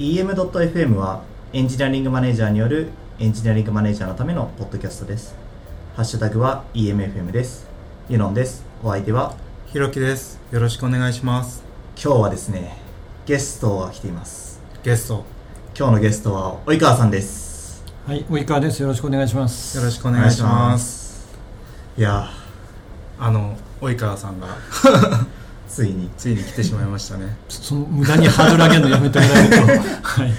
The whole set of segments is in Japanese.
EM.FM はエンジニアリングマネージャーによるエンジニアリングマネージャーのためのポッドキャストです。ハッシュタグは EMFM です。ユノンです。お相手はひろきです。よろしくお願いします。今日はですねゲストが来ています。ゲスト。今日のゲストは及川さんです。はい、及川です。よろしくお願いします。よろしくお願いします。いやあの及川さんが。ーついについに来てしまいましたね。その無駄にハードル上げるのやめてもらえると。はい。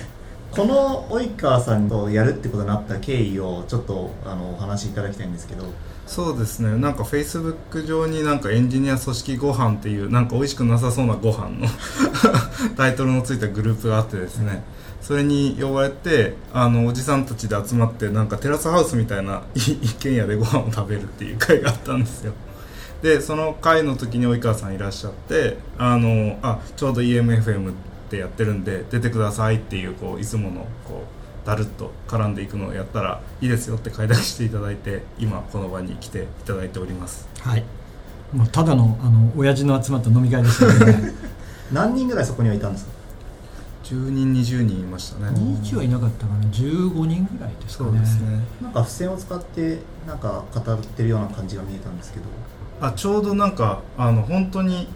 この及川さんとやるってことになった経緯をちょっとあのお話しいただきたいんですけど。そうですね。なんかフェイスブック上になんかエンジニア組織ご飯っていうなんか美味しくなさそうなご飯の タイトルのついたグループがあってですね。それに呼ばれてあのおじさんたちで集まってなんかテラスハウスみたいな一軒家でご飯を食べるっていう会があったんですよでその会の時に及川さんいらっしゃってあのあちょうど EMFM ってやってるんで出てくださいっていうこういつものこうだるっと絡んでいくのをやったらいいですよって快諾していただいて今この場に来ていただいておりますはい。もうただのあの親父の集まった飲み会でしたね。何人ぐらいそこにはいたんですか？10人20人いましたね20はいなかったかな。15人ぐらいですかね。そうですねなんか付箋を使ってなんか語ってるような感じが見えたんですけどあちょうどなんかあの本当に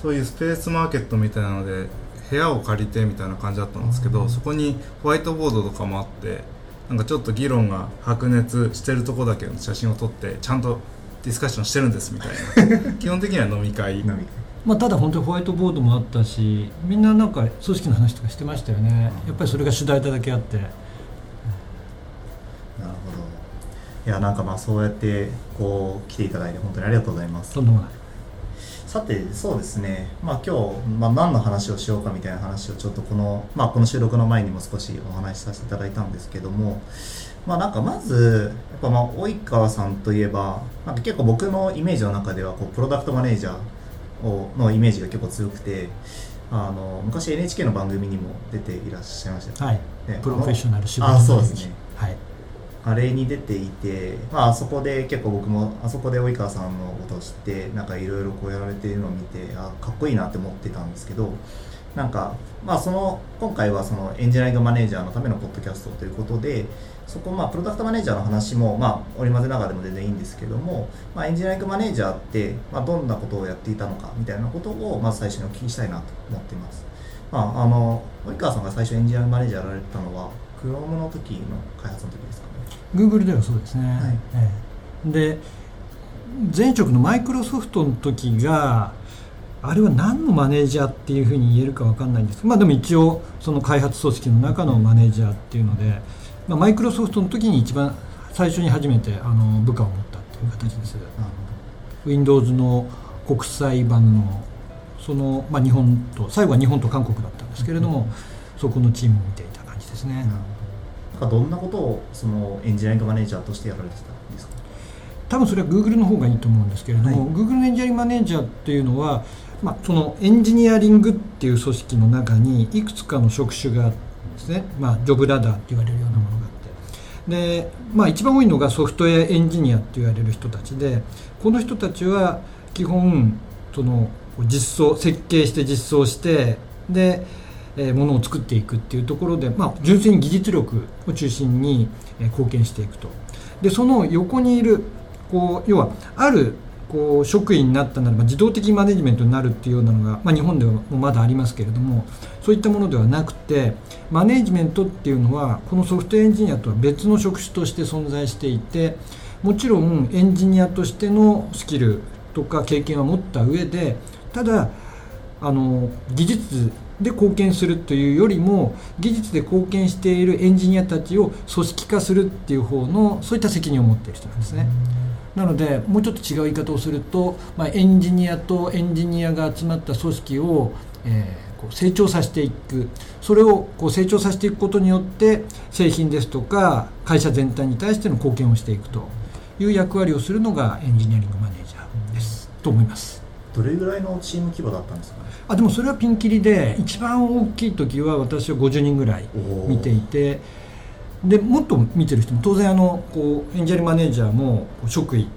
そういうスペースマーケットみたいなので部屋を借りてみたいな感じだったんですけど、そこにホワイトボードとかもあってなんかちょっと議論が白熱してるとこだけの写真を撮ってちゃんとディスカッションしてるんですみたいな 基本的には飲み会飲み会まあただ本当にホワイトボードもあったし、みんななんか組織の話とかしてましたよね。やっぱりそれが主題だけあって。いやなんかまあそうやってこう来ていただいて本当にありがとうございますとんでもない。さてそうですねまあ今日、まあ、何の話をしようかみたいな話をちょっとこの,、まあ、この収録の前にも少しお話しさせていただいたんですけどもまあなんかまずやっぱまあ及川さんといえばなんか結構僕のイメージの中ではこうプロダクトマネージャーをのイメージが結構強くてあの昔 NHK の番組にも出ていらっしゃいましたよはい。ねプロフェッショナル仕事あそうですねはい。あれに出ていて、まあ、そこで結構僕もあそこで及川さんのことを知ってなんかいろいろこうやられているのを見てあかっこいいなって思ってたんですけどなんか、まあ、その今回はそのエンジニアリングマネージャーのためのポッドキャストということでそこまあプロダクトマネージャーの話も、まあ、織り交ぜながらでも全然いいんですけども、まあ、エンジニアリングマネージャーって、まあ、どんなことをやっていたのかみたいなことをまず最初にお聞きしたいなと思っています。まあ、あの及川さんが最初エンジニアリングマネージャーやられてたのは Chrome の時の開発の時 Google ではそうですね、はい。ええ。で前職のマイクロソフトの時があれは何のマネージャーっていうふうに言えるか分かんないんです。まあでも一応その開発組織の中のマネージャーっていうので、まあ、マイクロソフトの時に一番最初に初めてあの部下を持ったっていう形です、Windows の国際版のその、まあ、日本と最後は日本と韓国だったんですけれども、そこのチームを見ていた感じですね、なん。かどんなことをそのエンジニアリングマネージャーとしてやられてたんですか？多分それは Google の方がいいと思うんですけれども、はい。Google のエンジニアリングマネージャーっていうのは、まあ、そのエンジニアリングっていう組織の中にいくつかの職種があるんですね、まあ、ジョブラダーって言われるようなものがあって。で、まあ、一番多いのがソフトウェアエンジニアって言われる人たちでこの人たちは基本その実装設計して実装してでえものを作っていくっていうところで、まあ、純粋に技術力を中心にえ貢献していくと。でその横にいるこう要はあるこう職員になったならば自動的マネジメントになるっていうようなのが、まあ、日本ではもうまだありますけれどもそういったものではなくてマネジメントっていうのはこのソフトエンジニアとは別の職種として存在していてもちろんエンジニアとしてのスキルとか経験は持った上でただあの技術で貢献するというよりも技術で貢献しているエンジニアたちを組織化するっていう方のそういった責任を持っている人なんですね。なのでもうちょっと違う言い方をすると、まあ、エンジニアとエンジニアが集まった組織を、えーこう成長させていくそれをこう成長させていくことによって製品ですとか会社全体に対しての貢献をしていくという役割をするのがエンジニアリングマネージャーですと思います。どれぐらいのチーム規模だったんですか？あでもそれはピンキリで一番大きい時は私は50人ぐらい見ていてでもっと見てる人も当然あのこうエンジェルマネージャーも職位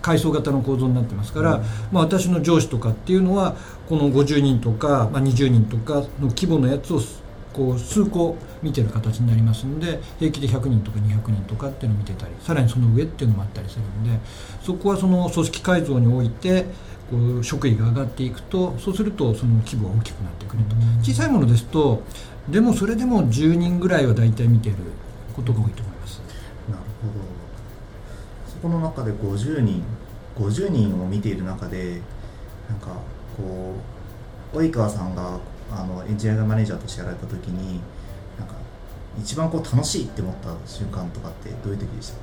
階層型の構造になってますから、うん。まあ、私の上司とかっていうのはこの50人とか、まあ、20人とかの規模のやつをこう数個見てる形になりますんで平気で100人とか200人とかっていうのを見てたりさらにその上っていうのもあったりするんでそこはその組織改造においてこう職位が上がっていくとそうするとその規模が大きくなってくると。小さいものですとでもそれでも10人ぐらいは大体見てることが多いと思います。なるほど。そこの中で50人50人を見ている中でなんかこう及川さんがあのエンジニアマネージャーとしてやられた時になんか一番こう楽しいって思った瞬間とかってどういう時でした？か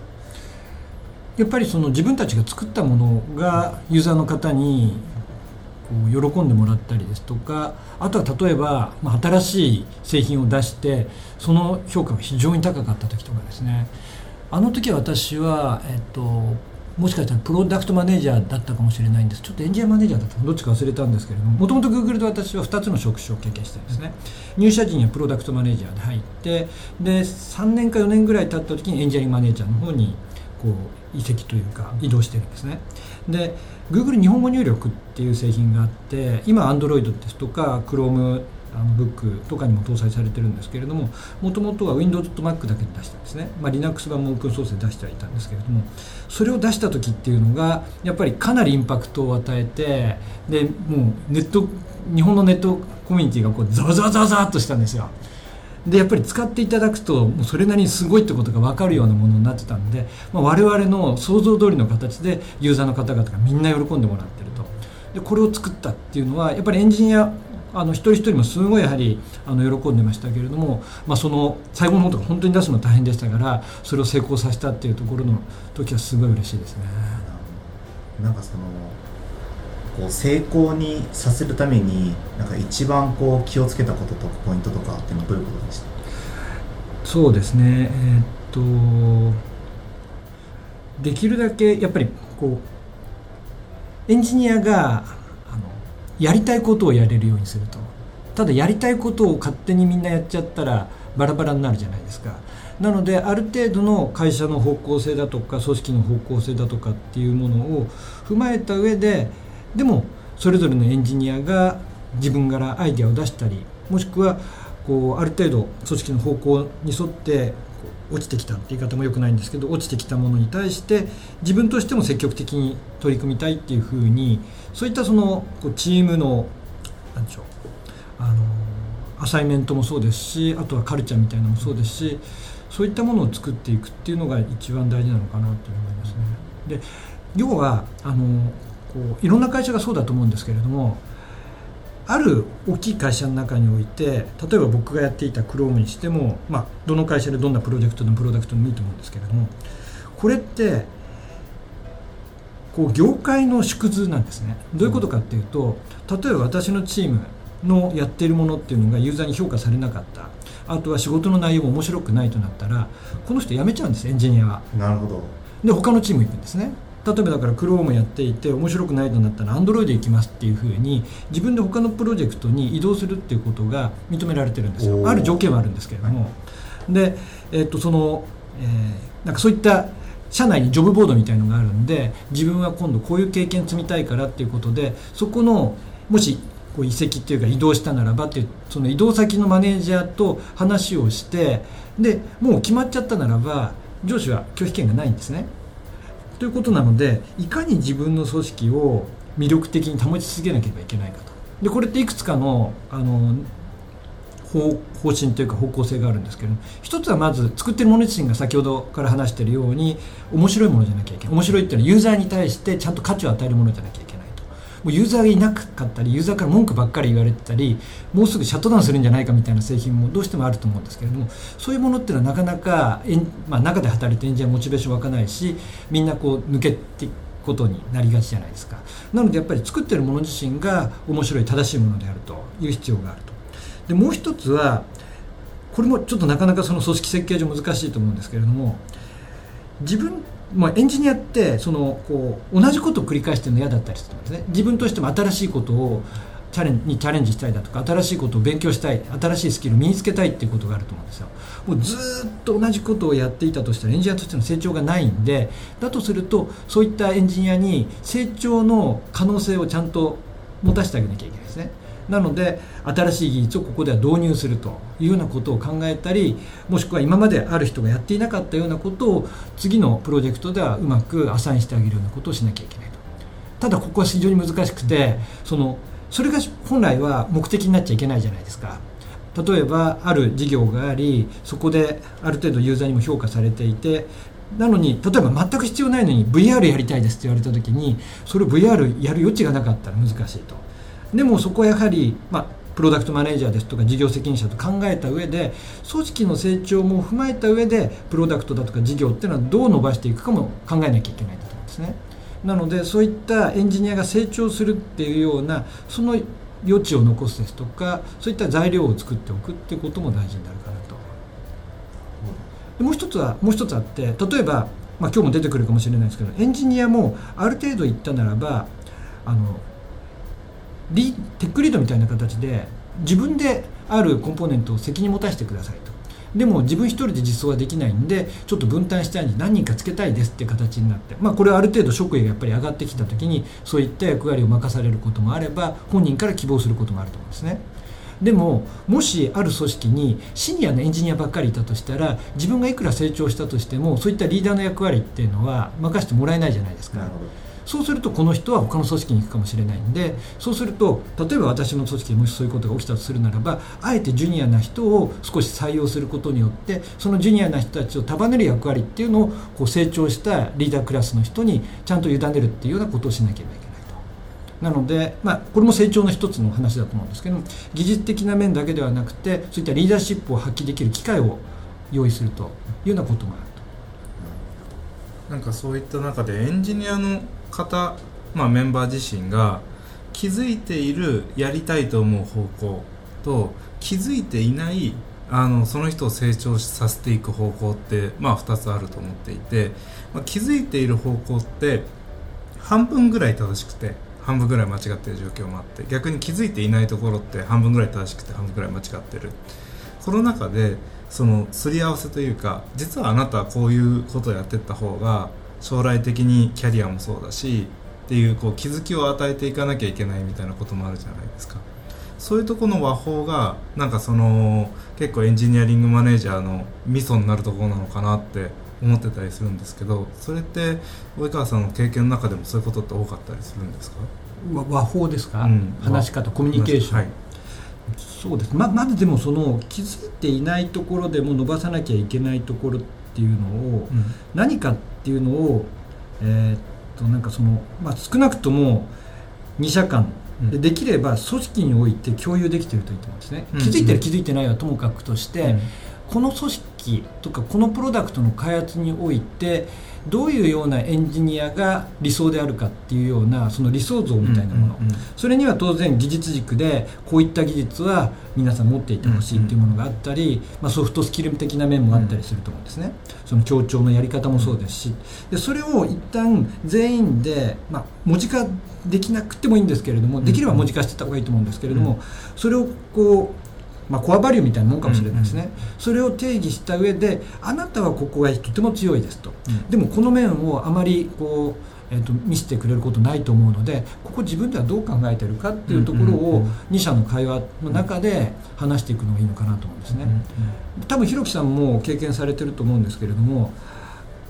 やっぱりその自分たちが作ったものがユーザーの方にこう喜んでもらったりですとかあとは例えば、まあ、新しい製品を出してその評価が非常に高かった時とかですね。あの時私は、えっと、もしかしたらプロダクトマネージャーだったかもしれないんです。ちょっとエンジニアマネージャーだったかどっちか忘れたんですけれども。もともとグーグルで私は2つの職種を経験してるんですね。入社時にはプロダクトマネージャーで入ってで3年か4年ぐらい経った時にエンジニアマネージャーの方にこう移籍というか移動してるんですね。で Google 日本語入力っていう製品があって今 Android ですとか Chrome あのブックとかにも搭載されてるんですけれどももともとは Windows と Mac だけで出したんですね、まあ、Linux 版もオープンソースで出してはいたんですけれどもそれを出した時っていうのがやっぱりかなりインパクトを与えてでもうネット日本のネットコミュニティがこうザワザワザワザワっとしたんですよ。でやっぱり使っていただくともうそれなりにすごいってことが分かるようなものになってたんで、まあ、我々の想像通りの形でユーザーの方々がみんな喜んでもらってると。でこれを作ったっていうのはやっぱりエンジニアあの一人一人もすごいやはりあの喜んでましたけれども、まあ、その最後の方とか本当に出すの大変でしたからそれを成功させたっていうところの時はすごい嬉しいですね。なんかそのこう成功にさせるためになんか一番こう気をつけたこととかポイントとかっていうのはどういうことでした？そうですねえー、っとできるだけやっぱりこうエンジニアがやりたいことをやれるようにすると。ただやりたいことを勝手にみんなやっちゃったらバラバラになるじゃないですか。なのである程度の会社の方向性だとか組織の方向性だとかっていうものを踏まえた上ででもそれぞれのエンジニアが自分からアイデアを出したりもしくはこうある程度組織の方向に沿って落ちてきたって言い方もよくないんですけど落ちてきたものに対して自分としても積極的に取り組みたいっていうふうにそういったそのこうチームの何でしょうあのアサイメントもそうですしあとはカルチャーみたいなのもそうですしそういったものを作っていくっていうのが一番大事なのかなと思いますね。で要はあのこういろんな会社がそうだと思うんですけれどもある大きい会社の中において例えば僕がやっていたクロームにしても、まあ、どの会社でどんなプロジェクトのプロダクトでもいいと思うんですけれどもこれってこう業界の縮図なんですね。どういうことかっていうと例えば私のチームのやっているものっていうのがユーザーに評価されなかった。あとは仕事の内容も面白くないとなったらこの人辞めちゃうんですエンジニアは。なるほど。で他のチーム行くんですね。例えばだから Chrome やっていて面白くないとなったら Android 行きますっていうふうに自分で他のプロジェクトに移動するっていうことが認められてるんですよ。ある条件はあるんですけれども、で、えー、っとその、えー、なんかそういった社内にジョブボードみたいのがあるんで自分は今度こういう経験積みたいからっていうことでそこのもしこう移籍っていうか移動したならばっていうその移動先のマネージャーと話をしてでもう決まっちゃったならば上司は拒否権がないんですね。ということなのでいかに自分の組織を魅力的に保ち続けなければいけないかとでこれっていくつかのあの方方針というか方向性があるんですけども一つはまず作ってるもの自身が先ほどから話しているように面白いものじゃなきゃいけない。面白いっていうのはユーザーに対してちゃんと価値を与えるものじゃなきゃいけないと。もうユーザーがいなかったりユーザーから文句ばっかり言われてたりもうすぐシャットダウンするんじゃないかみたいな製品もどうしてもあると思うんですけれどもそういうものっていうのはなかなかエン、まあ、中で働いてエンジニアモチベーション湧かないしみんなこう抜けていくことになりがちじゃないですか。なのでやっぱり作ってるもの自身が面白い正しいものであるという必要があると。でもう一つはこれもちょっとなかなかその組織設計上難しいと思うんですけれども自分まあ、エンジニアってそのこう同じことを繰り返してるの嫌だったりするんですね。自分としても新しいことをチャレンにチャレンジしたいだとか新しいことを勉強したい新しいスキルを身につけたいっていうことがあると思うんですよ。もうずっと同じことをやっていたとしたらエンジニアとしての成長がないんでだとするとそういったエンジニアに成長の可能性をちゃんと持たせてあげなきゃいけないですね。なので新しい技術をここでは導入するというようなことを考えたりもしくは今まである人がやっていなかったようなことを次のプロジェクトではうまくアサインしてあげるようなことをしなきゃいけないと。ただここは非常に難しくてそのそれが本来は目的になっちゃいけないじゃないですか。例えばある事業がありそこである程度ユーザーにも評価されていてなのに例えば全く必要ないのに VR やりたいですって言われた時にそれを VR やる余地がなかったら難しいと。でもそこはやはり、まあ、プロダクトマネージャーですとか事業責任者と考えた上で組織の成長も踏まえた上でプロダクトだとか事業っていうのはどう伸ばしていくかも考えなきゃいけないんだと思うんですね。なのでそういったエンジニアが成長するっていうようなその余地を残すですとかそういった材料を作っておくっていうことも大事になるかなと。もう一つはもう一つあって例えば、まあ、今日も出てくるかもしれないですけどエンジニアもある程度言ったならばあのリテックリードみたいな形で自分であるコンポーネントを責任持たせてくださいとでも自分一人で実装はできないんでちょっと分担したいんで何人かつけたいですっていう形になって、まあ、これはある程度職位がやっぱり上がってきた時にそういった役割を任されることもあれば本人から希望することもあると思うんですね。でももしある組織にシニアのエンジニアばっかりいたとしたら自分がいくら成長したとしてもそういったリーダーの役割っていうのは任せてもらえないじゃないですか。そうするとこの人は他の組織に行くかもしれないんでそうすると例えば私の組織でもしそういうことが起きたとするならばあえてジュニアな人を少し採用することによってそのジュニアな人たちを束ねる役割っていうのをこう成長したリーダークラスの人にちゃんと委ねるっていうようなことをしなければいけないと。なので、まあ、これも成長の一つの話だと思うんですけど技術的な面だけではなくてそういったリーダーシップを発揮できる機会を用意するというようなこともあると。なんかそういった中でエンジニアの方、まあ、メンバー自身が気づいているやりたいと思う方向と気づいていないあのその人を成長させていく方向って、まあ、2つあると思っていて、まあ、気づいている方向って半分ぐらい正しくて半分ぐらい間違ってる状況もあって逆に気づいていないところって半分ぐらい正しくて半分ぐらい間違ってる。コロナ禍でそのすり合わせというか実はあなたはこういうことをやってった方が将来的にキャリアもそうだしっていうこう気づきを与えていかなきゃいけないみたいなこともあるじゃないですか。そういうとこの和法がなんかその結構エンジニアリングマネージャーのミソになるところなのかなって思ってたりするんですけどそれって及川さんの経験の中でもそういうことって多かったりするんですか？和法ですか、うん、話し方コミュニケーション、はい、そうです。ままずでもその気づいていないところでも伸ばさなきゃいけないところっていうのを、うん、何かっていうのを、えー、っとなんかその、まあ、少なくとも2社間でできれば組織において共有できているといいと思うんですね、うん、気づいてる気づいてないはともかくとして、うん、この組織とかこのプロダクトの開発においてどういうようなエンジニアが理想であるかっていうようなその理想像みたいなもの、それには当然技術軸でこういった技術は皆さん持っていてほしいっていうものがあったり、まあ、ソフトスキル的な面もあったりすると思うんですね、その協調のやり方もそうですし。でそれを一旦全員で、まあ、文字化できなくてもいいんですけれどもできれば文字化してた方がいいと思うんですけれども、それをこうまあ、コアバリューみたいなもんかもしれないですね、うんうん、それを定義した上であなたはここがとても強いですと、うん、でもこの面をあまりこう、えーと、見せてくれることないと思うのでここ自分ではどう考えてるかっていうところを2社の会話の中で話していくのがいいのかなと思うんですね、多分ひろきさんも経験されてると思うんですけれども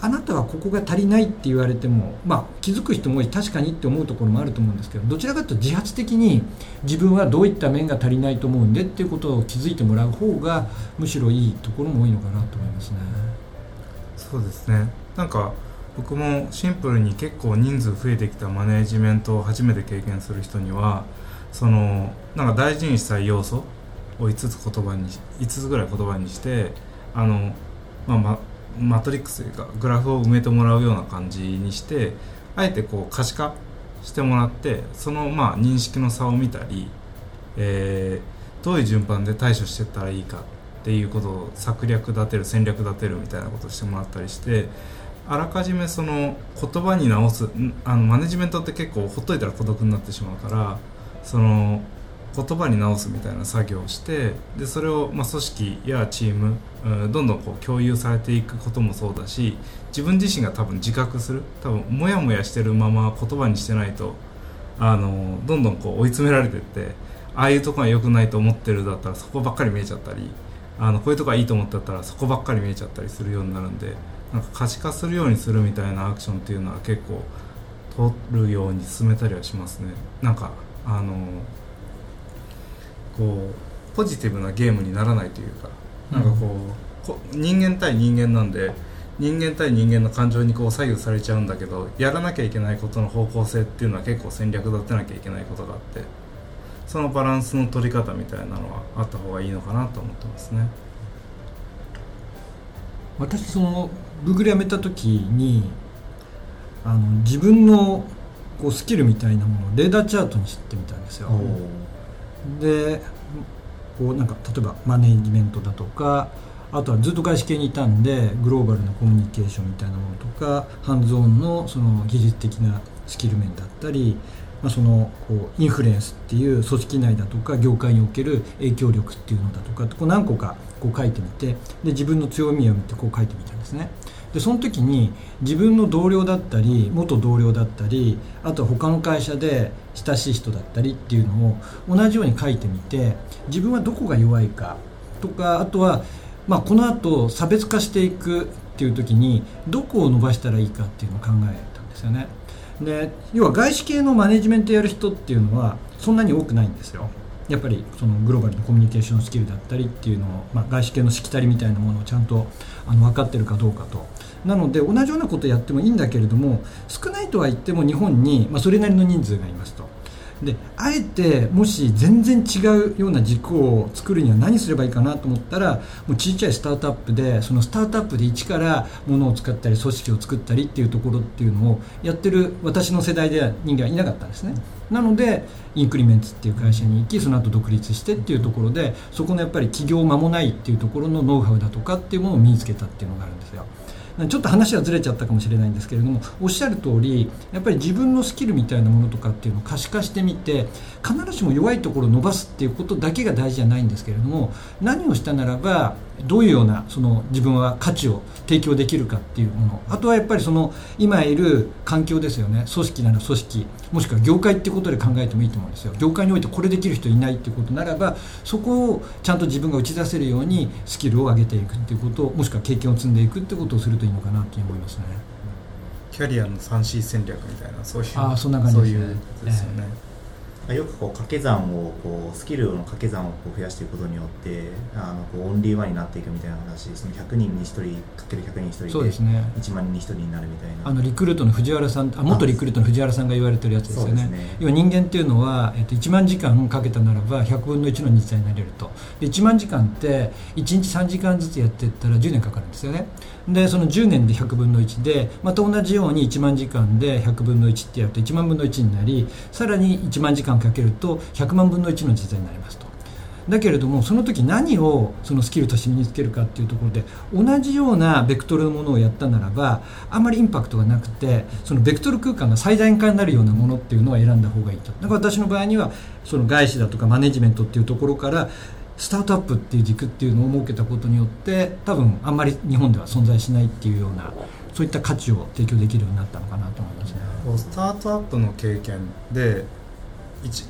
あなたはここが足りないって言われても、まあ、気づく人も多い確かにって思うところもあると思うんですけどどちらかというと自発的に自分はどういった面が足りないと思うんでっていうことを気づいてもらう方がむしろいいところも多いのかなと思いますね。そうですねなんか僕もシンプルに結構人数増えてきたマネージメントを初めて経験する人にはそのなんか大事にしたい要素を5つ言葉に5つぐらい言葉にしてあの、まあ、まマトリックスというかグラフを埋めてもらうような感じにしてあえてこう可視化してもらってそのまあ認識の差を見たり、えー、どういう順番で対処していったらいいかっていうことを策略立てる戦略立てるみたいなことをしてもらったりしてあらかじめその言葉に直すあのマネジメントって結構ほっといたら孤独になってしまうからその言葉に直すみたいな作業をしてでそれをま組織やチームどんどんこう共有されていくこともそうだし自分自身が多分自覚する多分モヤモヤしてるまま言葉にしてないとあのどんどんこう追い詰められてってああいうとこが良くないと思ってるだったらそこばっかり見えちゃったりあのこういうとこがいいと思ってたらそこばっかり見えちゃったりするようになるんでなんか可視化するようにするみたいなアクションっていうのは結構取るように進めたりはしますね。なんかあのこうポジティブなゲームにならないというかなんかこう、こ人間対人間なんで人間対人間の感情にこう左右されちゃうんだけどやらなきゃいけないことの方向性っていうのは結構戦略立てなきゃいけないことがあってそのバランスの取り方みたいなのはあった方がいいのかなと思ってますね。私そのブーグル辞めた時にあの自分のこうスキルみたいなものをレーダーチャートにしてみたんですよでこうなんか例えばマネジメントだとかあとはずっと外資系にいたんでグローバルなコミュニケーションみたいなものとかハンズオンのその技術的なスキル面だったり、まあ、そのこうインフルエンスっていう組織内だとか業界における影響力っていうのだとかこう何個かこう書いてみてで自分の強みを見てこう書いてみたんですね。でその時に自分の同僚だったり元同僚だったりあとは他の会社で親しい人だったりっていうのを同じように書いてみて自分はどこが弱いかとかあとはまあ、この後差別化していくっていう時にどこを伸ばしたらいいかっていうのを考えたんですよね。で要は外資系のマネジメントやる人っていうのはそんなに多くないんですよ。やっぱりそのグローバルなコミュニケーションスキルだったりっていうのを、まあ、外資系のしきたりみたいなものをちゃんとあの分かってるかどうかと。なので同じようなことをやってもいいんだけれども少ないとは言っても日本に、まあ、それなりの人数がいますと。であえてもし全然違うような軸を作るには何すればいいかなと思ったらもうちっちゃいスタートアップでそのスタートアップで一からものを使ったり組織を作ったりっていうところっていうのをやってる私の世代では人間はいなかったんですね。なのでインクリメンツっていう会社に行きその後独立してっていうところでそこのやっぱり企業間もないっていうところのノウハウだとかっていうものを身につけたっていうのがあるんですよ。ちょっと話はずれちゃったかもしれないんですけれどもおっしゃる通りやっぱり自分のスキルみたいなものとかっていうのを可視化してみて必ずしも弱いところを伸ばすっていうことだけが大事じゃないんですけれども何をしたならばどういうようなその自分は価値を提供できるかっていうもの。あとはやっぱりその今いる環境ですよね。組織なら組織。もしくは業界っていうことで考えてもいいと思うんですよ。業界においてこれできる人いないっていうことならばそこをちゃんと自分が打ち出せるようにスキルを上げていくっていうこともしくは経験を積んでいくってことをするといいのかなと思いますね。キャリアの 3C 戦略みたいなそういうあそんな感じですね。そういうですよね、えーよくこう掛け算をこうスキルの掛け算をこう増やしていくことによってあのこうオンリーワンになっていくみたいな話その100人に1人かける100人に1人でそうです、ね、1万人に1人になるみたいな。あのリクルートの藤原さんあ元リクルートの藤原さんが言われてるやつですよね、ね、要は人間っていうのは、えっと、1万時間かけたならば100分の1の日体になれると。で1万時間って1日3時間ずつやっていったら10年かかるんですよねでその10年で100分の1でまた同じように1万時間で100分の1ってやると1万分の1になりさらに1万時間かけると100万分の1の実在になりますと。だけれどもその時何をそのスキルとして身につけるかっていうところで同じようなベクトルのものをやったならばあまりインパクトがなくてそのベクトル空間が最大化になるようなものっていうのは選んだ方がいいと。だから私の場合にはその外資だとかマネジメントっていうところからスタートアップっていう軸っていうのを設けたことによって多分あんまり日本では存在しないっていうようなそういった価値を提供できるようになったのかなと思いますね。スタートアップの経験で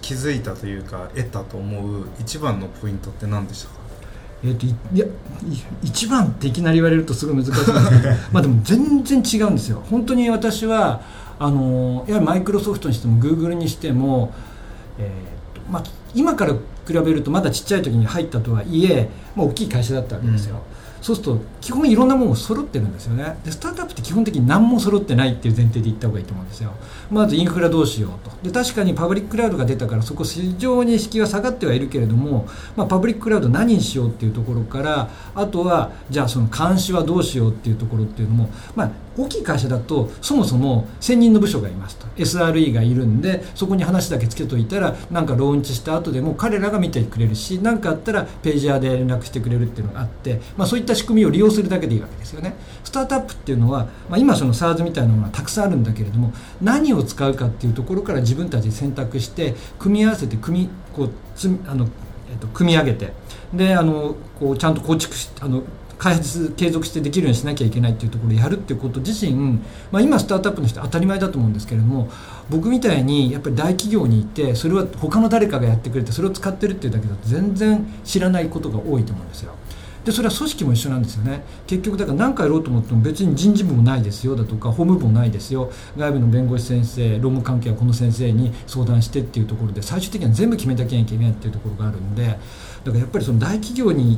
気づいたというか得たと思う一番のポイントって何でしたか？えーと、いや一番っていきなり言われるとすごい難しいんですけど まあでも全然違うんですよ本当に私はあのやはりマイクロソフトにしてもグーグルにしても、えーとまあ、今から比べるとまだちっちゃい時に入ったとはいえ、まあ、大きい会社だったわけですよ、うん。そうすると基本いろんなものが揃ってるんですよね。でスタートアップって基本的に何も揃ってないっていう前提で言った方がいいと思うんですよ。まずインフラどうしようと。で確かにパブリッククラウドが出たからそこ非常に敷居は下がってはいるけれども、まあ、パブリッククラウド何にしようっていうところからあとはじゃあその監視はどうしようっていうところっていうのも、まあ、大きい会社だとそもそも専任の部署がいますと。SRE がいるんでそこに話だけつけといたらなんかローンチした後でも彼らが見てくれるし何かあったらページャーで連絡してくれるっていうのがあって、まあ、そういった仕組みを利用するだけでいいわけですよね。スタートアップっていうのは、まあ、今その SARS みたいなものはたくさんあるんだけれども何を使うかっていうところから自分たちで選択して組み合わせて組みこうつあの、えっと、組み上げてであのこうちゃんと構築しあの開発継続してできるようにしなきゃいけないっていうところをやるっていうこと自身、まあ、今スタートアップの人当たり前だと思うんですけれども僕みたいにやっぱり大企業にいてそれは他の誰かがやってくれてそれを使ってるっていうだけだと全然知らないことが多いと思うんですよ。でそれは組織も一緒なんですよね結局だから何かやろうと思っても別に人事部もないですよだとか法務部もないですよ外部の弁護士先生労務関係はこの先生に相談してっていうところで最終的には全部決めなきゃいけないっていうところがあるんでだからやっぱりその大企業にい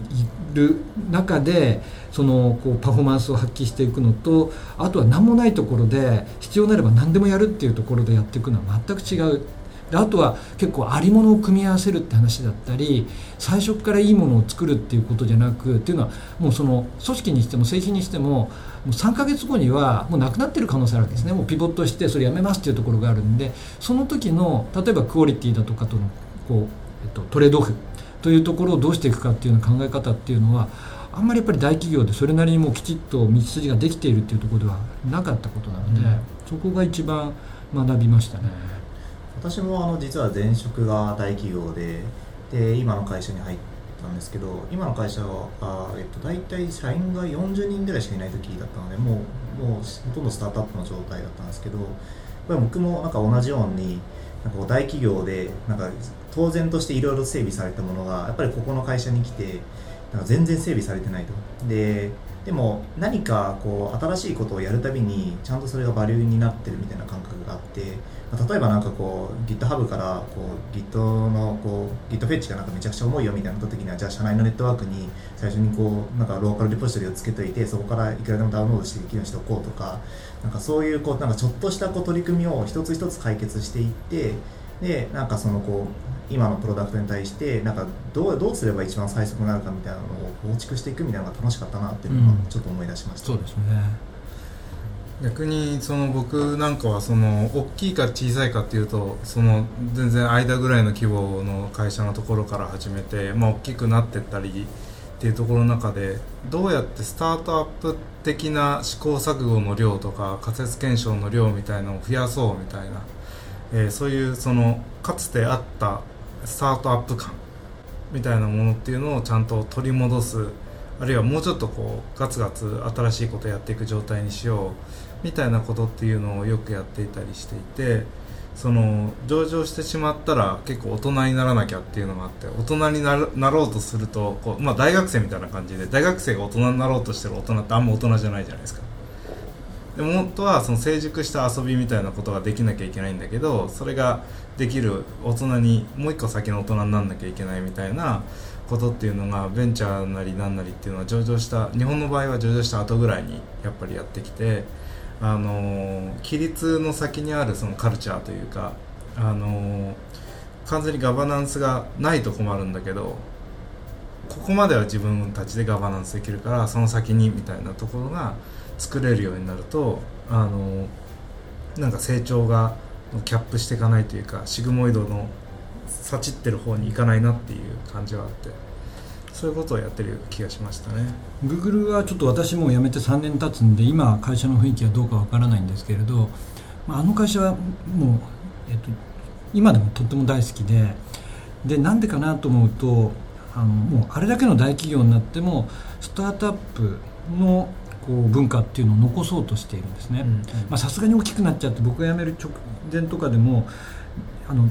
る中でそのこうパフォーマンスを発揮していくのとあとは何もないところで必要なれば何でもやるっていうところでやっていくのは全く違う。であとは結構ありものを組み合わせるって話だったり最初からいいものを作るっていうことじゃなくっていうのはもうその組織にしても製品にしてももう3ヶ月後にはもうなくなってる可能性あるわけですね。もうピボットしてそれやめますっていうところがあるんでその時の例えばクオリティだとかとのこう、えっと、トレードオフというところをどうしていくかっていうような考え方っていうのはあんまりやっぱり大企業でそれなりにもうきちっと道筋ができているっていうところではなかったことなので、うん、そこが一番学びましたね。私もあの実は前職が大企業でで今の会社に入ったんですけど今の会社はあ、えっと、大体社員が40人ぐらいしかいない時だったのでもうもうほとんどスタートアップの状態だったんですけど僕もなんか同じようになんか大企業でなんか当然としていろいろ整備されたものがやっぱりここの会社に来てなんか全然整備されてないと。ででも何かこう新しいことをやるたびにちゃんとそれがバリューになってるみたいな感覚があってま例えばなんかこう GitHub からこう Git のこう Git フェッチがなんかめちゃくちゃ重いよみたいな時にはじゃあ社内のネットワークに最初にこうなんかローカルリポジトリをつけといてそこからいくらでもダウンロードしてできるようにしておこうとかなんかそういうこうなんかちょっとしたこう取り組みを一つ一つ解決していってでなんかそのこう今のプロダクトに対してなんかどうどうすれば一番最速になるかみたいなのを構築していくみたいなのが楽しかったなっていうのはちょっと思い出しました、うん、そうですね。逆にその僕なんかはその大きいか小さいかっていうとその全然間ぐらいの規模の会社のところから始めて、まあ、大きくなってったりっていうところの中でどうやってスタートアップ的な試行錯誤の量とか仮説検証の量みたいなのを増やそうみたいな、えー、そういうそのかつてあったスタートアップ感みたいなものっていうのをちゃんと取り戻すあるいはもうちょっとこうガツガツ新しいことやっていく状態にしようみたいなことっていうのをよくやっていたりしていてその上場してしまったら結構大人にならなきゃっていうのがあって大人になろうとするとこう、まあ、大学生みたいな感じで大学生が大人になろうとしてる大人ってあんま大人じゃないじゃないですか。でも本当はその成熟した遊びみたいなことができなきゃいけないんだけどそれができる大人にもう一個先の大人になんなきゃいけないみたいなことっていうのがベンチャーなりなんなりっていうのは上場した日本の場合は上場した後ぐらいにやっぱりやってきてあの規律の先にあるそのカルチャーというかあの完全にガバナンスがないと困るんだけどここまでは自分たちでガバナンスできるからその先にみたいなところが作れるようになるとあのなんか成長がキャップしていかないというかシグモイドのさちってる方に行かないなっていう感じはあってそういうことをやってる気がしましたね。Google はちょっと私も辞めて3年経つんで今会社の雰囲気はどうかわからないんですけれど、あ、あの会社はもう、えっと、今でもとっても大好きででなんでかなと思うとあのもうあれだけの大企業になってもスタートアップのこう文化っていうのを残そうとしているんですね。さすがに大きくなっちゃって僕が辞める直前とかでもあの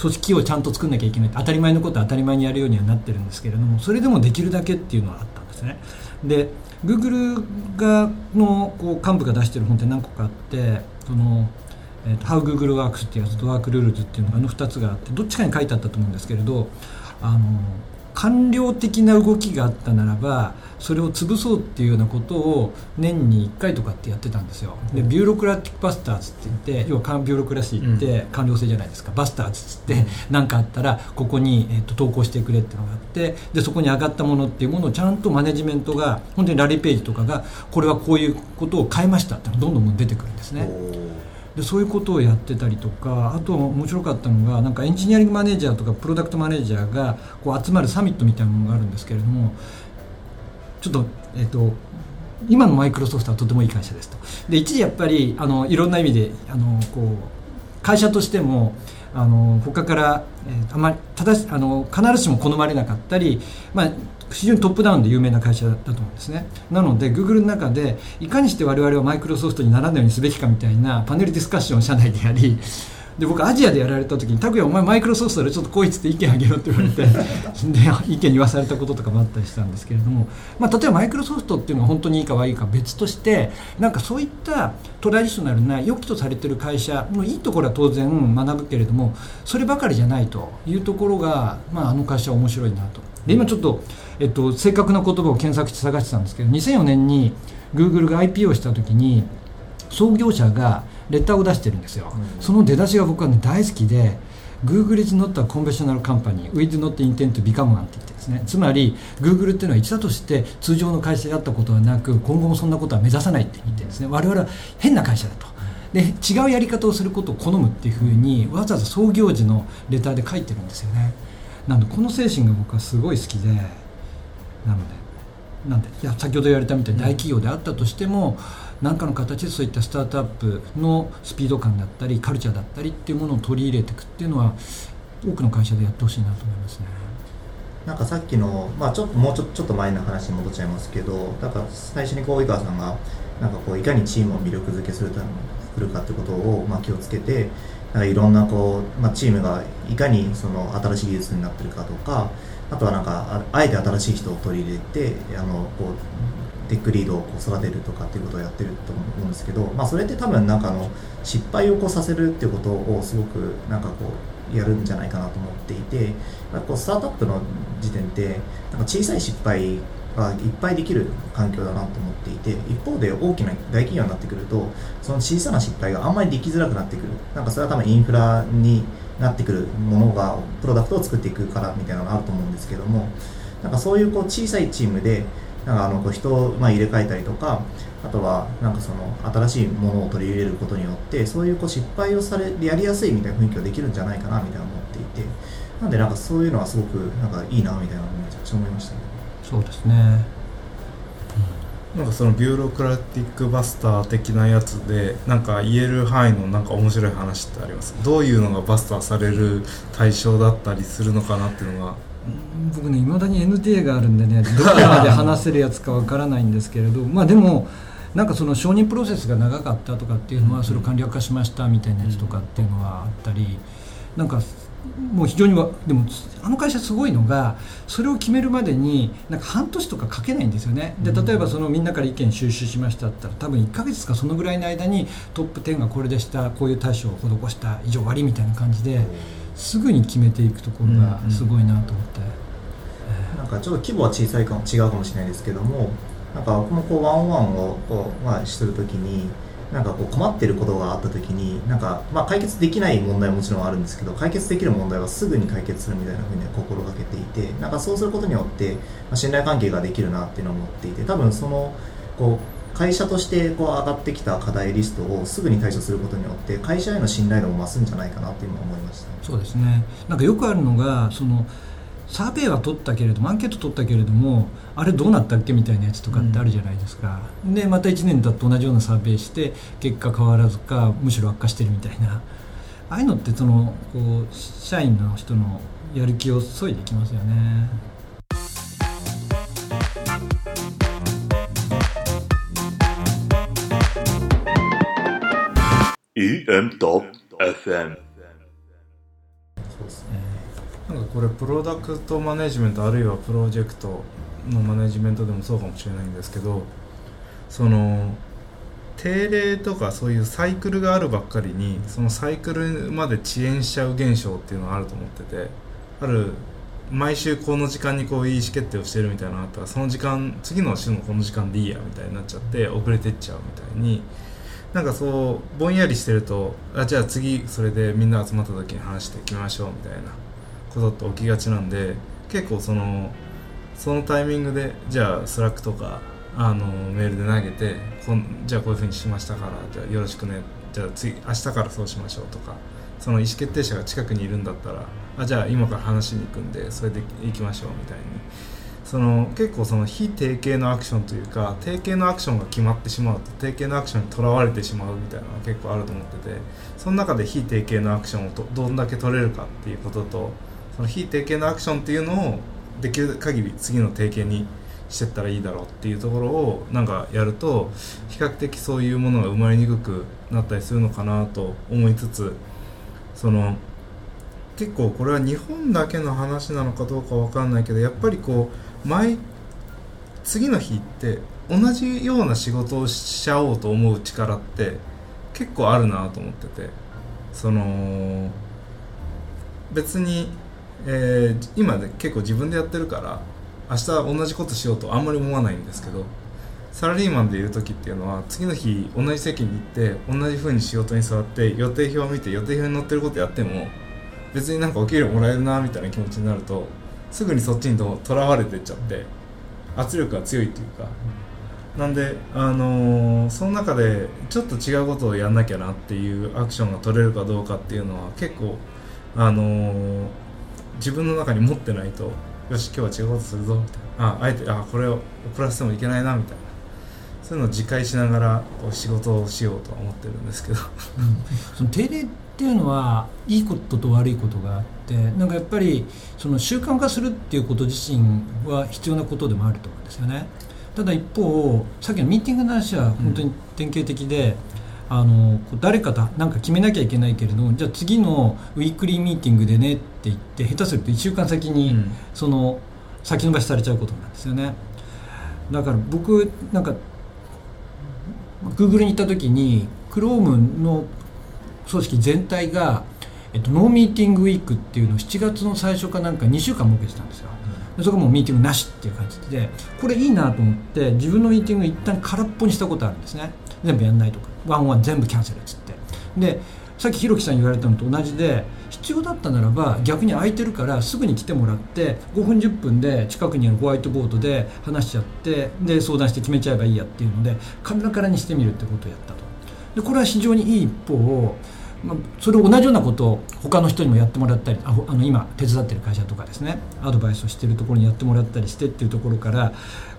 組織をちゃんと作んなきゃいけない。当たり前のことは当たり前にやるようにはなってるんですけれどもそれでもできるだけっていうのはあったんですね。で Google がのこう幹部が出してる本って何個かあってそのえーと、How Google Works っていうやつと Work Rules っていうのがあの2つがあってどっちかに書いてあったと思うんですけれどあの官僚的な動きがあったならばそれを潰そうっていうようなことを年に1回とかってやってたんですよ。で Bureaucratic Busters って言って要は bureaucracy って官僚制じゃないですか、 Busters って何かあったらここに、えーと、投稿してくれっていうのがあってでそこに上がったものっていうものをちゃんとマネジメントが本当に Larry Page とかがこれはこういうことを変えましたってどんどん出てくるんですね。でそういうことをやってたりとかあと面白かったのがなんかエンジニアリングマネージャーとかプロダクトマネージャーがこう集まるサミットみたいなものがあるんですけれどもちょっとえっ、と今のマイクロソフトはとてもいい会社ですと。で一時やっぱりあのいろんな意味であのこう会社としてもあの他から、えー、あまり正しあの必ずしも好まれなかったり、まあ、非常にトップダウンで有名な会社だと思うんですねなので Google の中でいかにして我々はマイクロソフトにならないようにすべきかみたいなパネルディスカッションを社内でやりで僕アジアでやられた時に拓哉お前マイクロソフトでちょっとこいつって意見あげろって言われて で意見言わされたこととかもあったりしたんですけれども、まあ、例えばマイクロソフトっていうのが本当にいいか悪いか別としてなんかそういったトラディショナルな良きとされてる会社のいいところは当然学ぶけれどもそればかりじゃないというところが、まあ、あの会社は面白いなと。で今ちょっと、えっと、正確な言葉を検索して探してたんですけど2004年に Google が IPO した時に創業者がレターを出してるんですよ、うん、その出だしが僕は、ね、大好きで Google is not a conventional company with not intent to become one って言ってですね。つまり Google っていうのは一だとして通常の会社であったことはなく今後もそんなことは目指さないって言ってですね。我々は変な会社だと。で違うやり方をすることを好むっていうふうにわざわざ創業時のレターで書いてるんですよねなのでこの精神が僕はすごい好きでなのでなんでいや先ほど言われたみたいに大企業であったとしても、うん何かの形でそういったスタートアップのスピード感だったりカルチャーだったりっていうものを取り入れていくっていうのは多くの会社でやってほしいなと思いますね。なんかさっきの、まあ、ちょっともうちょちょっと前の話に戻っちゃいますけどだから最初にこう井川さんがなんかこういかにチームを魅力づけするためするかってことを、まあ、気をつけてなんかいろんなこう、まあ、チームがいかにその新しい技術になってるかとかあとはなんかあえて新しい人を取り入れてあのこうテックリードをこう育てるとかっていうことをやってると思うんですけど、まあ、それって多分なんかの失敗をこうさせるっていうことをすごくなんかこうやるんじゃないかなと思っていてこうスタートアップの時点ってなんか小さい失敗がいっぱいできる環境だなと思っていて一方で大きな大企業になってくるとその小さな失敗があんまりできづらくなってくる。なんかそれは多分インフラになってくるものがプロダクトを作っていくからみたいなのがあると思うんですけどもなんかそういうこう小さいチームでなんかあのこう人をま入れ替えたりとかあとはなんかその新しいものを取り入れることによってそういうこう失敗をされやりやすいみたいな雰囲気ができるんじゃないかなみたいな思っていて。なんでなんかそういうのはすごくなんかいいなみたいなのめちゃくちゃ思いましたね。そうですね。なんかそのビューロクラティックバスター的なやつでなんか言える範囲のなんか面白い話ってあります？どういうのがバスターされる対象だったりするのかなっていうのが。僕ねいまだに NTA があるんでねどこまで話せるやつかわからないんですけれど まあでもなんかその承認プロセスが長かったとかっていうのはそれを簡略化しましたみたいなやつとかっていうのはあったりなんかもう非常にはでもあの会社すごいのがそれを決めるまでになんか半年とかかけないんですよね。で例えばそのみんなから意見収集しましたったら多分1か月かそのぐらいの間にトップ10がこれでしたこういう対処を施した以上終わりみたいな感じですぐに決めていくところがすごいなと思って、うんうん、なんかちょっと規模は小さいかも違うかもしれないですけどもなんか僕もこうワンワンをこう、まあ、するときになんかこう困ってることがあった時になんか、まあ、解決できない問題ももちろんあるんですけど解決できる問題はすぐに解決するみたいなふうに心がけていてなんかそうすることによって、ま、信頼関係ができるなっていうのを思っていて多分そのこう会社としてこう上がってきた課題リストをすぐに対処することによって会社への信頼度も増すんじゃないかなって今思いました、そうですね。なんかよくあるのがそのサーベイは取ったけれどもアンケート取ったけれどもあれどうなったっけみたいなやつとかってあるじゃないですか、うん、でまた1年経って同じようなサーベイして結果変わらずかむしろ悪化してるみたいな。ああいうのってそのこう社員の人のやる気を削いできますよね。EM と FM なんかこれプロダクトマネジメントあるいはプロジェクトのマネジメントでもそうかもしれないんですけどその定例とかそういうサイクルがあるばっかりにそのサイクルまで遅延しちゃう現象っていうのがあると思っててある毎週この時間にこういう意思決定をしてるみたいなのあったらその時間次の週のこの時間でいいやみたいになっちゃって遅れてっちゃうみたいになんかそうぼんやりしてるとあじゃあ次それでみんな集まった時に話していきましょうみたいなことって起きがちなんで結構そのそのタイミングでじゃあ Slack とかあのメールで投げてこんじゃあこういうふうにしましたからじゃあよろしくねじゃあ次明日からそうしましょうとかその意思決定者が近くにいるんだったらあじゃあ今から話しに行くんでそれで行きましょうみたいに。その結構その非定型のアクションというか定型のアクションが決まってしまうと定型のアクションにとらわれてしまうみたいなのが結構あると思っててその中で非定型のアクションをどんだけ取れるかっていうこととその非定型のアクションっていうのをできる限り次の定型にしてったらいいだろうっていうところをなんかやると比較的そういうものが生まれにくくなったりするのかなと思いつつその結構これは日本だけの話なのかどうかわかんないけどやっぱりこう毎次の日って同じような仕事をしちゃおうと思う力って結構あるなと思っててその別に、えー今で結構自分でやってるから明日同じことしようとあんまり思わないんですけどサラリーマンでいる時っていうのは次の日同じ席に行って同じ風に仕事に座って予定表を見て予定表に載ってることやっても別になんかお給料もらえるなみたいな気持ちになるとすぐにそっちにとらわれてっちゃって圧力が強いっていうか。なんで、あのーその中でちょっと違うことをやんなきゃなっていうアクションが取れるかどうかっていうのは結構、あのー自分の中に持ってないとよし今日は違うことするぞみたいな。ああえてあこれを遅らせてもいけないなみたいな。そういうのを自戒しながらこう仕事をしようとは思ってるんですけど。その定例っていうのはいいことと悪いことがあってなんかやっぱりその習慣化するっていうこと自身は必要なことでもあると思うんですよね。ただ一方さっきのミーティングの話は本当に典型的で、あの誰かとなんか決めなきゃいけないけれどもじゃあ次のウィークリーミーティングでねって言って下手すると1週間先に、うん。その先延ばしされちゃうことなんですよね。だから僕なんか Google に行った時に Chrome の組織全体が、えっと、ノーミーティングウィークっていうのを7月の最初かなんか2週間設けてたんですよ。でそこもうミーティングなしっていう感じでこれいいなと思って自分のミーティング一旦空っぽにしたことあるんですね。全部やんないとかワンワン全部キャンセルっつって。でさっきひろきさん言われたのと同じで必要だったならば逆に空いてるからすぐに来てもらって5分10分で近くにあるホワイトボードで話しちゃってで相談して決めちゃえばいいやっていうのでカラカラにしてみるってことをやったと。でこれは非常にいい一方まあ、それを同じようなことを他の人にもやってもらったりああの今手伝ってる会社とかですねアドバイスをしてるところにやってもらったりしてっていうところから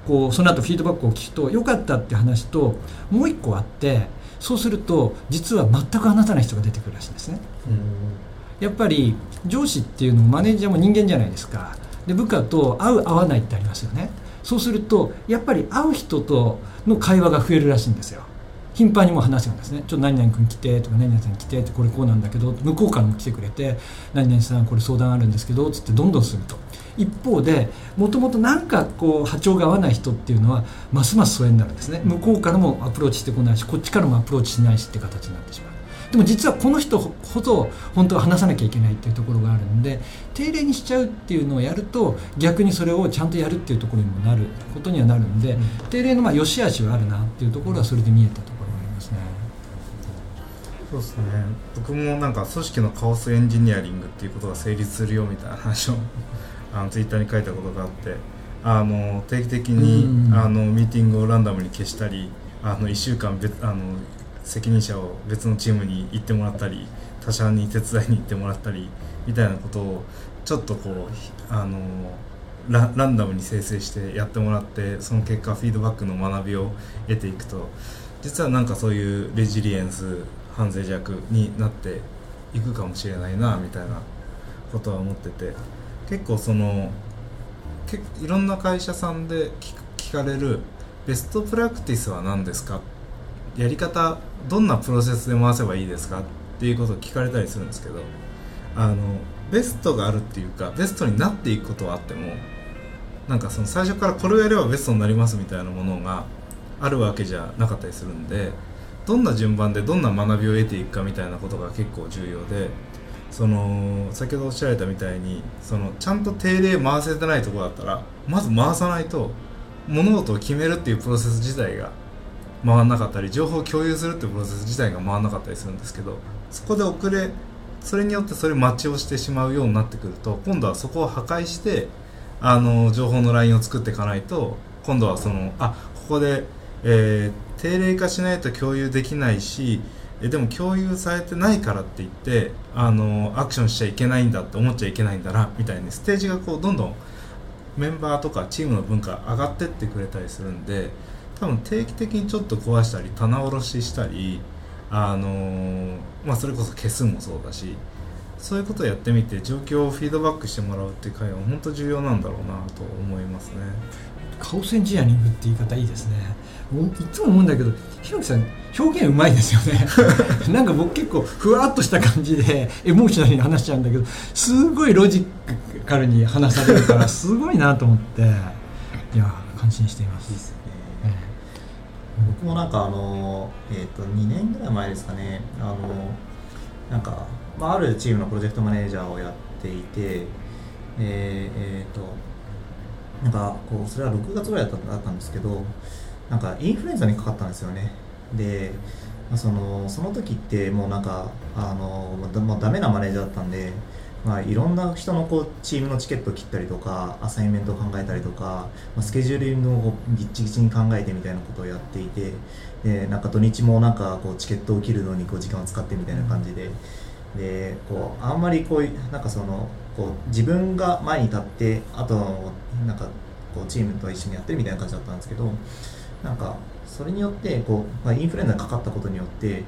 こうその後フィードバックを聞くと良かったって話ともう一個あってそうすると実は全く話さない人が出てくるらしいんですね。やっぱり上司っていうのもマネージャーも人間じゃないですか。で部下と会う会わないってありますよね。そうするとやっぱり会う人との会話が増えるらしいんですよ。頻繁にもう話すんですね。ちょっと何々君来てとか何々さん来てってこれこうなんだけど向こうからも来てくれて何々さんこれ相談あるんですけどつってどんどんすると一方でもともとなんかこう波長が合わない人っていうのはますます疎遠になるんですね。向こうからもアプローチしてこないしこっちからもアプローチしないしって形になってしまう。でも実はこの人ほど本当は話さなきゃいけないっていうところがあるんで定例にしちゃうっていうのをやると逆にそれをちゃんとやるっていうところにもなることにはなるんで、定例のまあ良し悪しはあるなっていうところはそれで見えたところがありますね。そうですね。僕もなんか組織のカオスエンジニアリングっていうことが成立するよみたいな話をあのツイッターに書いたことがあってあの定期的にうんあのミーティングをランダムに消したりあの1週間別あの責任者を別のチームに行ってもらったり他社に手伝いに行ってもらったりみたいなことをちょっとこうひあのラランダムに生成してやってもらってその結果フィードバックの学びを得ていくと実はなんかそういうレジリエンス反省弱になっていくかもしれないなみたいなことは思ってて結構そのけいろんな会社さんで聞かれるベストプラクティスは何ですか？やり方どんなプロセスで回せばいいですか？っていうことを聞かれたりするんですけどあのベストがあるっていうかベストになっていくことはあってもなんかその最初からこれをやればベストになりますみたいなものがあるわけじゃなかったりするんでどんな順番でどんな学びを得ていくかみたいなことが結構重要でその先ほどおっしゃられたみたいにそのちゃんと定例回せてないとこだったらまず回さないと物事を決めるっていうプロセス自体が回らなかったり情報を共有するっていうプロセス自体が回らなかったりするんですけどそこで遅れそれによってそれ待ちをしてしまうようになってくると今度はそこを破壊してあの情報のラインを作っていかないと今度はそのあここで、えー定例化しないと共有できないしえでも共有されてないからって言ってあのアクションしちゃいけないんだって思っちゃいけないんだなみたいにステージがこうどんどんメンバーとかチームの文化上がってってくれたりするんで多分定期的にちょっと壊したり棚卸ししたりあのまあ、それこそ消すもそうだしそういうことをやってみて状況をフィードバックしてもらうっていう会は本当重要なんだろうなと思いますね。カオスエンジニアリングって言い方いいですね。いつも思うんだけどひろきさん表現うまいですよね。なんか僕結構ふわっとした感じでエモーショナルに話しちゃうんだけどすごいロジカルに話されるからすごいなと思っていや感心しています。いいね。え僕もなんかあの、えっと2年ぐらい前ですかね。あのなんか、まあ、あるチームのプロジェクトマネージャーをやっていてえーえーとなんかこうそれは6月ぐらいだっただったんですけどなんかインフルエンザにかかったんですよねでそのその時ってもうなんかあのまあだもうダメなマネージャーだったんで、まあ、いろんな人のこうチームのチケットを切ったりとかアサインメントを考えたりとか、まあ、スケジューリングをこうギッチギチに考えてみたいなことをやっていてでなんか土日もなんかこうチケットを切るのにこう時間を使ってみたいな感じで。でこうあんまりこういうなんかそのこう自分が前に立ってあとなんかこうチームと一緒にやってるみたいな感じだったんですけどなんかそれによってこう、まあ、インフルエンザにかかったことによって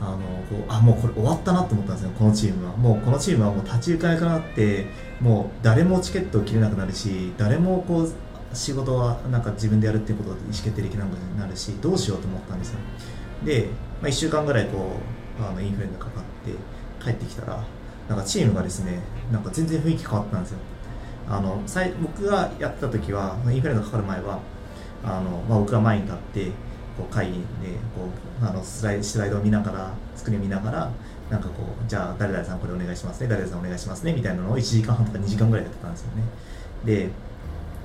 あのこうあもうこれ終わったなと思ったんですよこのチームは。もうこのチームはもう立ち行かなくなってもう誰もチケットを切れなくなるし誰もこう仕事はなんか自分でやるっていうことを意思決定できなくなるしどうしようと思ったんですよ。で、まあ、1週間ぐらいこうあのインフルエンザかかって帰ってきたらなんかチームがですねなんか全然雰囲気変わったんですよ。あの僕がやった時はインフルエンザかかる前はあの、まあ、僕が前に立ってこう会議でこうあのスライスライドを見ながらスクリーン見ながらなんかこうじゃあ誰々さんこれお願いしますね誰々さんお願いしますねみたいなのを1時間半とか2時間ぐらいやってたんですよね。で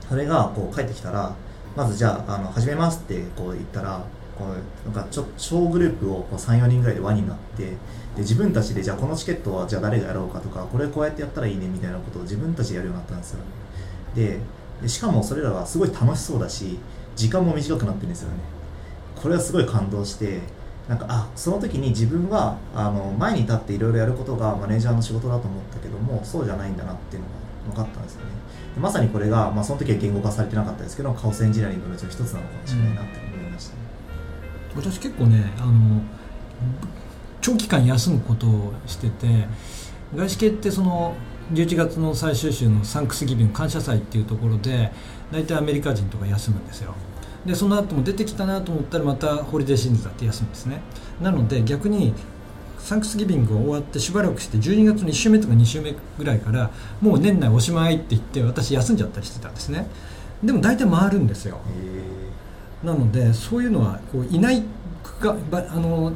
それがこう帰ってきたらまずじゃああの始めますってこう言ったらこうなんかちょ小グループをこう34人ぐらいで輪になってで自分たちでじゃあこのチケットはじゃあ誰がやろうかとかこれこうやってやったらいいねみたいなことを自分たちでやるようになったんですよ。ねでしかもそれらはすごい楽しそうだし時間も短くなってるんですよね。これはすごい感動してなんかあその時に自分はあの前に立っていろいろやることがマネージャーの仕事だと思ったけどもそうじゃないんだなっていうのが分かったんですよね。まさにこれが、まあ、その時は言語化されてなかったですけどカオスエンジニアリングのうちの一つなのかもしれないなって思いましたね、私結構ねあの長期間休むことをしてて外資系ってその11月の最終週のサンクスギビング感謝祭っていうところで大体アメリカ人とか休むんですよ。でその後も出てきたなと思ったらまたホリデーシーズンだって休むんですね。なので逆にサンクスギビングが終わってしばらくして12月の1週目とか2週目ぐらいからもう年内おしまいって言って私休んじゃったりしてたんですね。でも大体回るんですよ。えなのでそういうのはこういないあの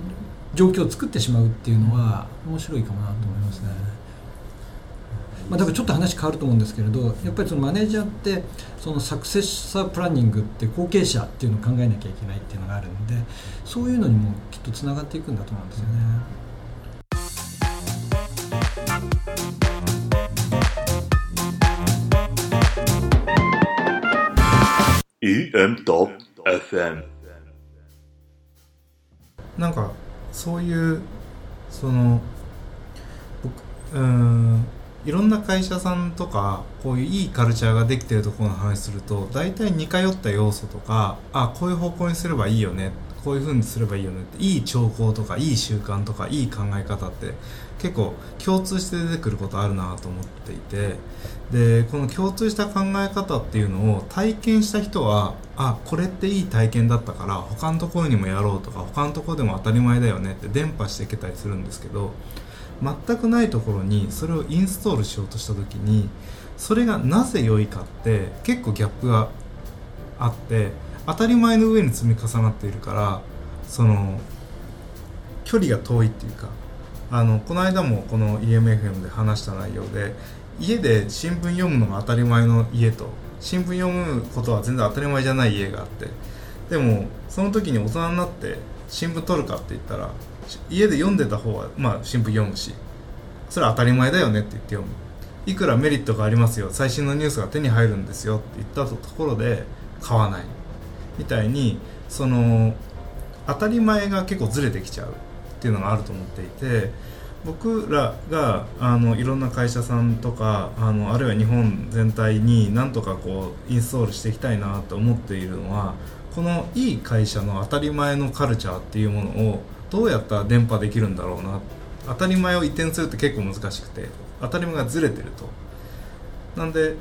状況を作ってしまうっていうのは面白いかもなと思いますね、まあ、だからちょっと話変わると思うんですけれどやっぱりそのマネージャーってそのサクセッサープランニングって後継者っていうのを考えなきゃいけないっていうのがあるんでそういうのにもきっとつながっていくんだと思うんですよね。EM ド FM なんかそういうその僕うーんいろんな会社さんとかこういういいカルチャーができてるところの話すると大体似通った要素とかあこういう方向にすればいいよねこういうふうにすればいいよねっていい兆候とかいい習慣とかいい考え方って結構共通して出てくることあるなと思っていてでこの共通した考え方っていうのを体験した人はあこれっていい体験だったから他のところにもやろうとか他のところでも当たり前だよねって伝播していけたりするんですけど全くないところにそれをインストールしようとした時にそれがなぜ良いかって結構ギャップがあって当たり前の上に積み重なっているからその距離が遠いっていうかあのこの間もこの EMFM で話した内容で家で新聞読むのが当たり前の家と新聞読むことは全然当たり前じゃない家があってでもその時に大人になって新聞取るかって言ったら家で読んでた方はまあ新聞読むしそれは当たり前だよねって言って読む。いくらメリットがありますよ最新のニュースが手に入るんですよって言ったところで買わない。みたいにその当たり前が結構ずれてきちゃうっていうのがあると思っていて僕らがあのいろんな会社さんとかあのあるいは日本全体になんとかこうインストールしていきたいなと思っているのはこのいい会社の当たり前のカルチャーっていうものをどうやったら伝播できるんだろうな。当たり前を移転するって結構難しくて当たり前がずれてると。なんで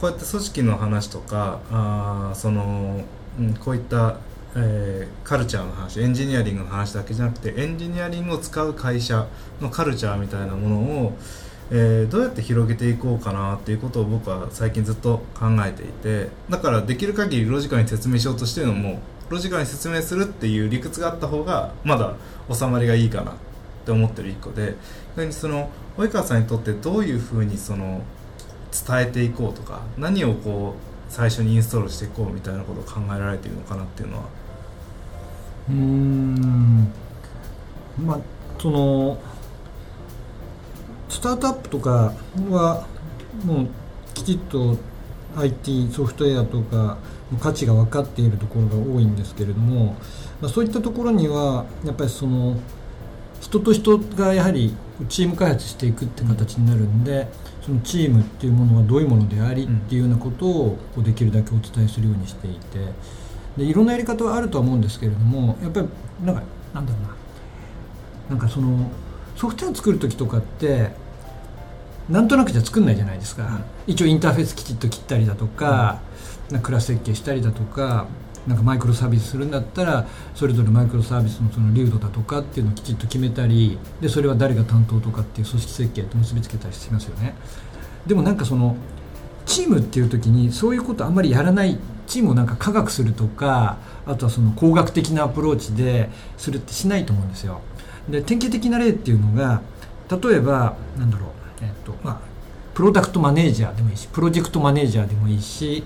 こうやって組織の話とかあその、うん、こういった、えーカルチャーの話エンジニアリングの話だけじゃなくてエンジニアリングを使う会社のカルチャーみたいなものを、えーどうやって広げていこうかなっていうことを僕は最近ずっと考えていてだからできる限りロジカルに説明しようとしてるのもロジカルに説明するっていう理屈があった方がまだ収まりがいいかなって思ってる一個で逆にその及川さんにとってどういうふうにその伝えていこうとか何をこう最初にインストールしていこうみたいなことを考えられているのかなっていうのは。うん。まあそのスタートアップとかはもうきちっと IT ソフトウェアとか価値が分かっているところが多いんですけれども、まあ、そういったところにはやっぱりその人と人がやはりチーム開発していくって形になるんで、そのチームっていうものはどういうものでありっていうようなことをこうできるだけお伝えするようにしていてでいろんなやり方はあるとは思うんですけれどもやっぱりなんかなんだろうな。なんかそのソフトウェア作る時とかってなんとなくじゃ作んないじゃないですか、一応インターフェースきちっと切ったりだとか,、なクラス設計したりだとかなんかマイクロサービスするんだったらそれぞれマイクロサービスのその流度だとかっていうのをきちっと決めたりでそれは誰が担当とかっていう組織設計と結びつけたりしますよね。でもなんかそのチームっていう時にそういうことあんまりやらないチームをなんか科学するとかあとはその工学的なアプローチでするってしないと思うんですよ。で典型的な例っていうのが例えばなんだろう、えっとまあ、プロダクトマネージャーでもいいしプロジェクトマネージャーでもいいし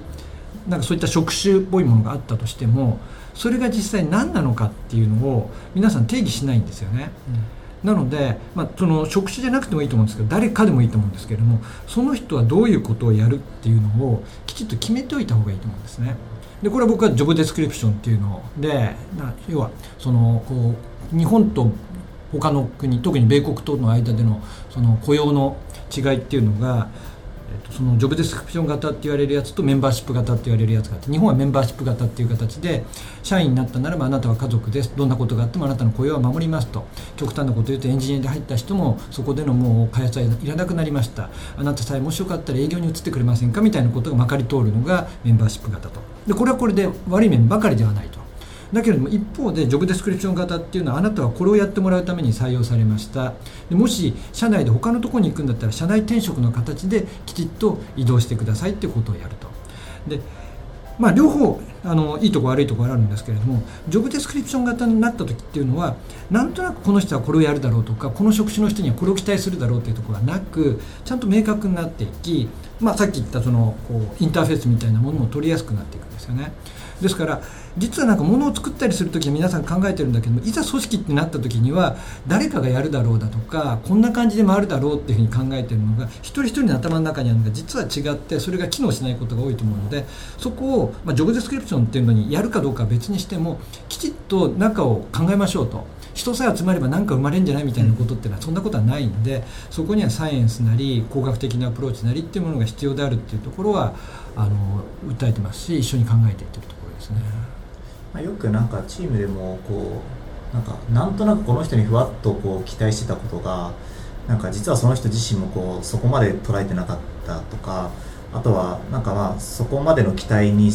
なんかそういった職種っぽいものがあったとしてもそれが実際何なのかっていうのを皆さん定義しないんですよね、なので、まあ、その職種じゃなくてもいいと思うんですけど誰かでもいいと思うんですけれどもその人はどういうことをやるっていうのをきちっと決めておいた方がいいと思うんですね。でこれは僕はジョブデスクリプションっていうのでな要はそのこう日本と他の国特に米国との間でのその雇用の違いっていうのが、えっと、そのジョブディスクリプション型って言われるやつとメンバーシップ型って言われるやつがあって日本はメンバーシップ型っていう形で社員になったならばあなたは家族です。どんなことがあってもあなたの雇用は守りますと。極端なこと言うとエンジニアで入った人もそこでのもう開発はいらなくなりました。あなたさえもしよかったら営業に移ってくれませんかみたいなことがまかり通るのがメンバーシップ型と。でこれはこれで悪い面ばかりではないと。だけれども一方でジョブデスクリプション型っていうのはあなたはこれをやってもらうために採用されました。でもし社内で他のところに行くんだったら社内転職の形できちっと移動してくださいっていうことをやると。でまあ両方あのいいとこ悪いところあるんですけれどもジョブデスクリプション型になった時っていうのはなんとなくこの人はこれをやるだろうとかこの職種の人にはこれを期待するだろうっていうところがなくちゃんと明確になっていき、まあ、さっき言ったそのこうインターフェースみたいなものも取りやすくなっていくんですよねですから実はなんか物を作ったりする時は皆さん考えてるんだけどもいざ組織ってなった時には誰かがやるだろうだとかこんな感じで回るだろうっていうふうに考えてるのが一人一人の頭の中にあるのが実は違ってそれが機能しないことが多いと思うのでそこを、まあ、ジョブデスクリプションっていうのにやるかどうかは別にしてもきちっと中を考えましょうと。人さえ集まれば何か生まれるんじゃないみたいなことってのはそんなことはないんでそこにはサイエンスなり工学的なアプローチなりっていうものが必要であるっていうところはあの訴えてますし一緒に考えていってるところですね。まあ、よくなんかチームでもこうなんかなんとなくこの人にふわっとこう期待してたことがなんか実はその人自身もこうそこまで捉えてなかったとかあとはなんかまあそこまでの期待に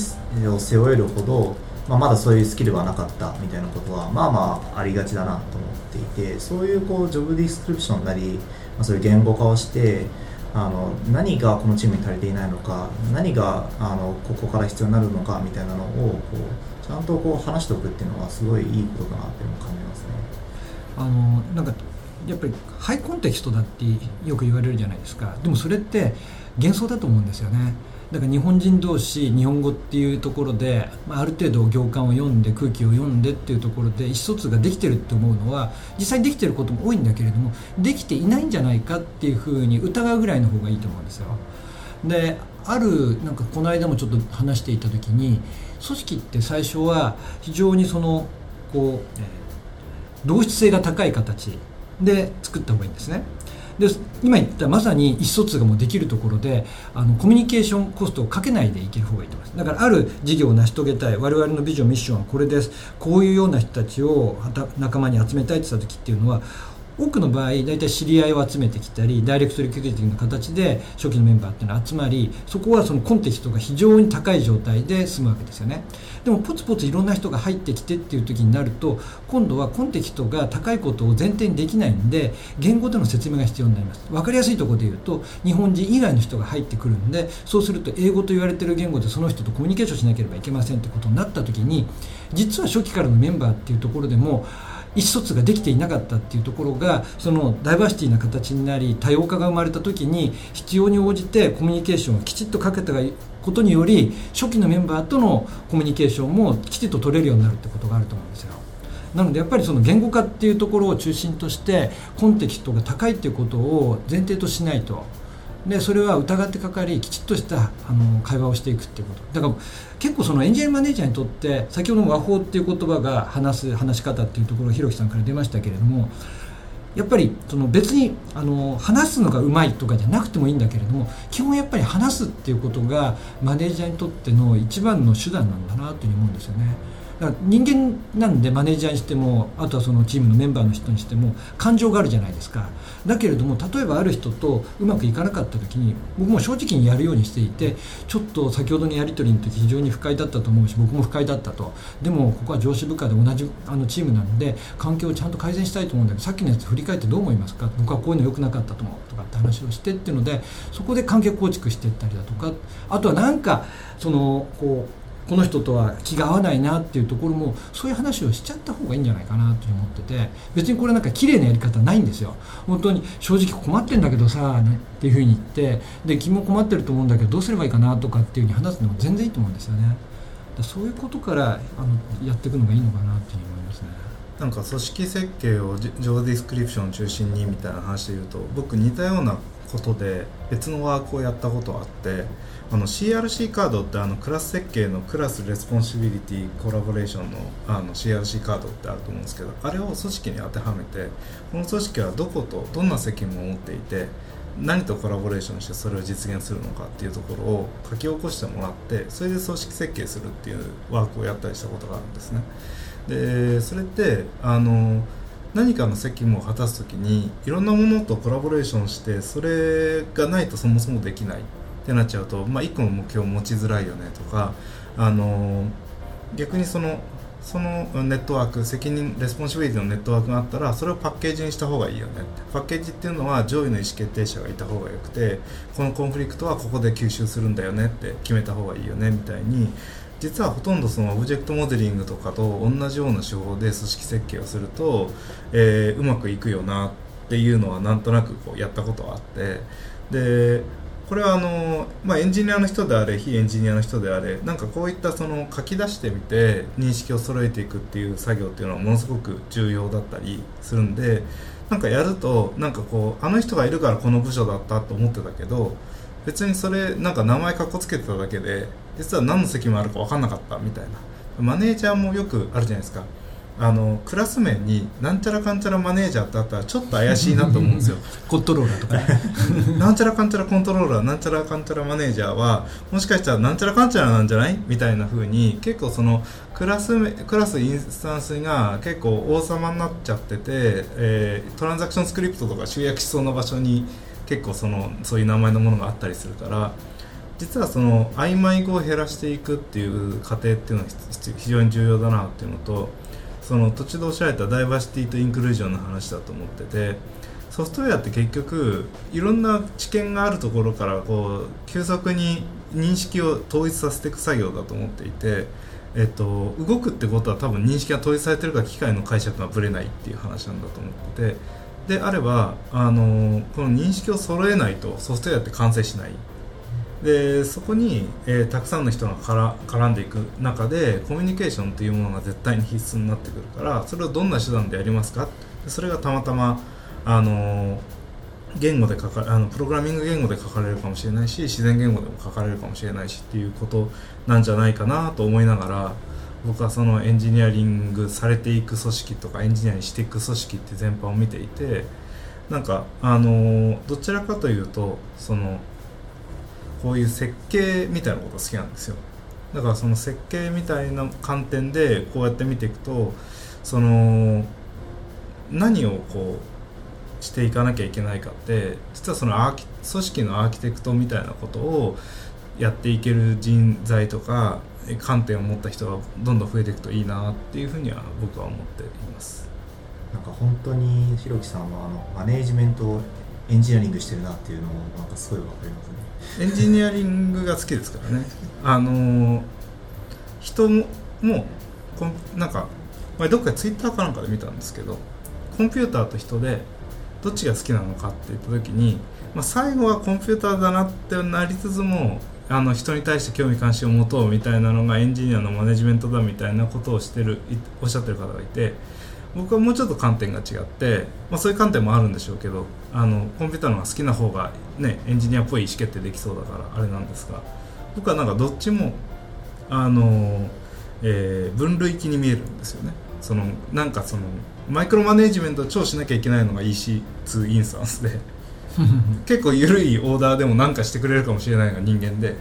を背負えるほど、まあ、まだそういうスキルがなかったみたいなことはまあまあありがちだなと思っていてそういうこうジョブディスクリプションなり、まあ、そういう言語化をしてあの何がこのチームに足りていないのか何があのここから必要になるのかみたいなのをこうちゃんとこう話しておくっていうのはすごいいいことだなっていうのを感じますね。あのなんかやっぱりハイコンテキストだってよく言われるじゃないですかでもそれって幻想だと思うんですよねだから日本人同士日本語っていうところで、まあ、ある程度行間を読んで空気を読んでっていうところで意思疎通ができてるって思うのは実際できてることも多いんだけれどもできていないんじゃないかっていうふうに疑うぐらいの方がいいと思うんですよ。であるなんかこの間もちょっと話していた時に組織って最初は非常にそのこう、同質性が高い形で作った方がいいんですね。で今言ったまさに意思疎通がもうできるところであのコミュニケーションコストをかけないでいける方がいいと思います。だからある事業を成し遂げたい我々のビジョンミッションはこれです。こういうような人たちをはた仲間に集めたいって言った時っていうのは多くの場合大体知り合いを集めてきたりダイレクトリクルーティングの形で初期のメンバーっていうのは集まりそこはそのコンテキストが非常に高い状態で済むわけですよね。でもポツポツいろんな人が入ってきてっていう時になると今度はコンテキストが高いことを前提にできないんで言語での説明が必要になります。分かりやすいところで言うと日本人以外の人が入ってくるんでそうすると英語と言われてる言語でその人とコミュニケーションしなければいけませんってことになった時に実は初期からのメンバーっていうところでも意思疎通ができていなかったっていうところがそのダイバーシティな形になり多様化が生まれた時に必要に応じてコミュニケーションをきちっとかけたことにより初期のメンバーとのコミュニケーションもきちっと取れるようになるってことがあると思うんですよ。なのでやっぱりその言語化っていうところを中心としてコンテキストが高いっていうことを前提としないとでそれは疑ってかかりきちっとしたあの会話をしていくっていうことだから結構そのエンジニアマネージャーにとって先ほどの和法っていう言葉が話す話し方っていうところひろきさんから出ましたけれどもやっぱりその別にあの話すのがうまいとかじゃなくてもいいんだけれども基本やっぱり話すっていうことがマネージャーにとっての一番の手段なんだなというふうに思うんですよね。だから人間なんでマネージャーにしてもあとはそのチームのメンバーの人にしても感情があるじゃないですか。だけれども例えばある人とうまくいかなかった時に僕も正直にやるようにしていてちょっと先ほどのやり取りの時非常に不快だったと思うし僕も不快だったと。でもここは上司部下で同じあのチームなので環境をちゃんと改善したいと思うんだけどさっきのやつ振り返ってどう思いますか？僕はこういうの良くなかったと思うとかって話をしてっていうのでそこで関係構築していったりだとかあとはなんかそのこうこの人とは気が合わないなっていうところもそういう話をしちゃった方がいいんじゃないかなと思ってて別にこれなんか綺麗なやり方ないんですよ。本当に正直困ってんだけどさ、っていうふうに言ってで君も困ってると思うんだけどどうすればいいかなとかっていうふうに話すのも全然いいと思うんですよね。そういうことからあのやっていくのがいいのかなっていうふうに思いますね。なんか組織設計をジョブディスクリプションを中心にみたいな話で言うと僕似たようなことで別のワークをやったことあってあの CRC カードってあのクラス設計の Class Responsibility Collaboration のあの CRC カードってあると思うんですけどあれを組織に当てはめてこの組織はどことどんな責務を持っていて何とコラボレーションしてそれを実現するのかっていうところを書き起こしてもらってそれで組織設計するっていうワークをやったりしたことがあるんですね。でそれってあの何かの責務を果たす時にいろんなものとコラボレーションしてそれがないとそもそもできないってなっちゃうと、まあ、1個の目標を持ちづらいよねとかあの逆にそのそのネットワーク責任 responsibility のネットワークがあったらそれをパッケージにした方がいいよねパッケージっていうのは上位の意思決定者がいた方がよくてこのコンフリクトはここで吸収するんだよねって決めた方がいいよねみたいに実はほとんどそのオブジェクトモデリングとかと同じような手法で組織設計をすると、えー、うまくいくよなっていうのはなんとなくこうやったことがあって。でこれはあの、まあ、エンジニアの人であれ非エンジニアの人であれなんかこういったその書き出してみて認識を揃えていくっていう作業っていうのはものすごく重要だったりするんでなんかやるとなんかこうあの人がいるからこの部署だったと思ってたけど別にそれなんか名前かっこつけてただけで実は何の責務あるか分かんなかったみたいな。マネージャーもよくあるじゃないですか。あのクラス名になんちゃらかんちゃらマネージャーってあったらちょっと怪しいなと思うんですよ。コントローラーとかね。なんちゃらかんちゃらコントローラーなんちゃらかんちゃらマネージャーはもしかしたらなんちゃらかんちゃらなんじゃないみたいな風に結構そのクラスクラスインスタンスが結構王様になっちゃってて、えー、トランザクションスクリプトとか集約しそうな場所に結構そのそういう名前のものがあったりするから実はその曖昧語を減らしていくっていう過程っていうのは非常に重要だなっていうのとその途中でおっしゃられたダイバーシティとインクルージョンの話だと思っててソフトウェアって結局いろんな知見があるところからこう急速に認識を統一させていく作業だと思っていて、えっと、動くってことは多分認識が統一されてるから機械の解釈がぶれないっていう話なんだと思っててであればあのこの認識を揃えないとソフトウェアって完成しない。でそこに、えー、たくさんの人がから絡んでいく中でコミュニケーションというものが絶対に必須になってくるからそれをどんな手段でやりますか？それがたまたま、あの言語で書かあのプログラミング言語で書かれるかもしれないし自然言語でも書かれるかもしれないしっていうことなんじゃないかなと思いながら僕はそのエンジニアリングされていく組織とかエンジニアにしていく組織って全般を見ていてなんかあのどちらかというとそのこういう設計みたいなこと好きなんですよ。だからその設計みたいな観点でこうやって見ていくとその何をこうしていかなきゃいけないかって実はそのアーキ組織のアーキテクトみたいなことをやっていける人材とか観点を持った人がどんどん増えていくといいなっていうふうには僕は思っています。なんか本当にひろきさんはあのマネージメントをエンジニアリングしてるなっていうのもなんかすごいわかりますね。エンジニアリングが好きですからね。あの人ももこんなんか前どっかでツイッターかなんかで見たんですけどコンピューターと人でどっちが好きなのかって言った時に、まあ、最後はコンピューターだなってなりつつもあの人に対して興味関心を持とうみたいなのがエンジニアのマネジメントだみたいなことをしてるいおっしゃってる方がいて僕はもうちょっと観点が違って、まあ、そういう観点もあるんでしょうけどあのコンピューターの方が好きな方が、ね、エンジニアっぽい意思決定できそうだからあれなんですが僕はなんかどっちもあの、えー分類器に見えるんですよね。そのなんかそのマイクロマネジメントを超しなきゃいけないのが EC2 インスタンスで 結構緩いオーダーでも何かしてくれるかもしれないのが人間で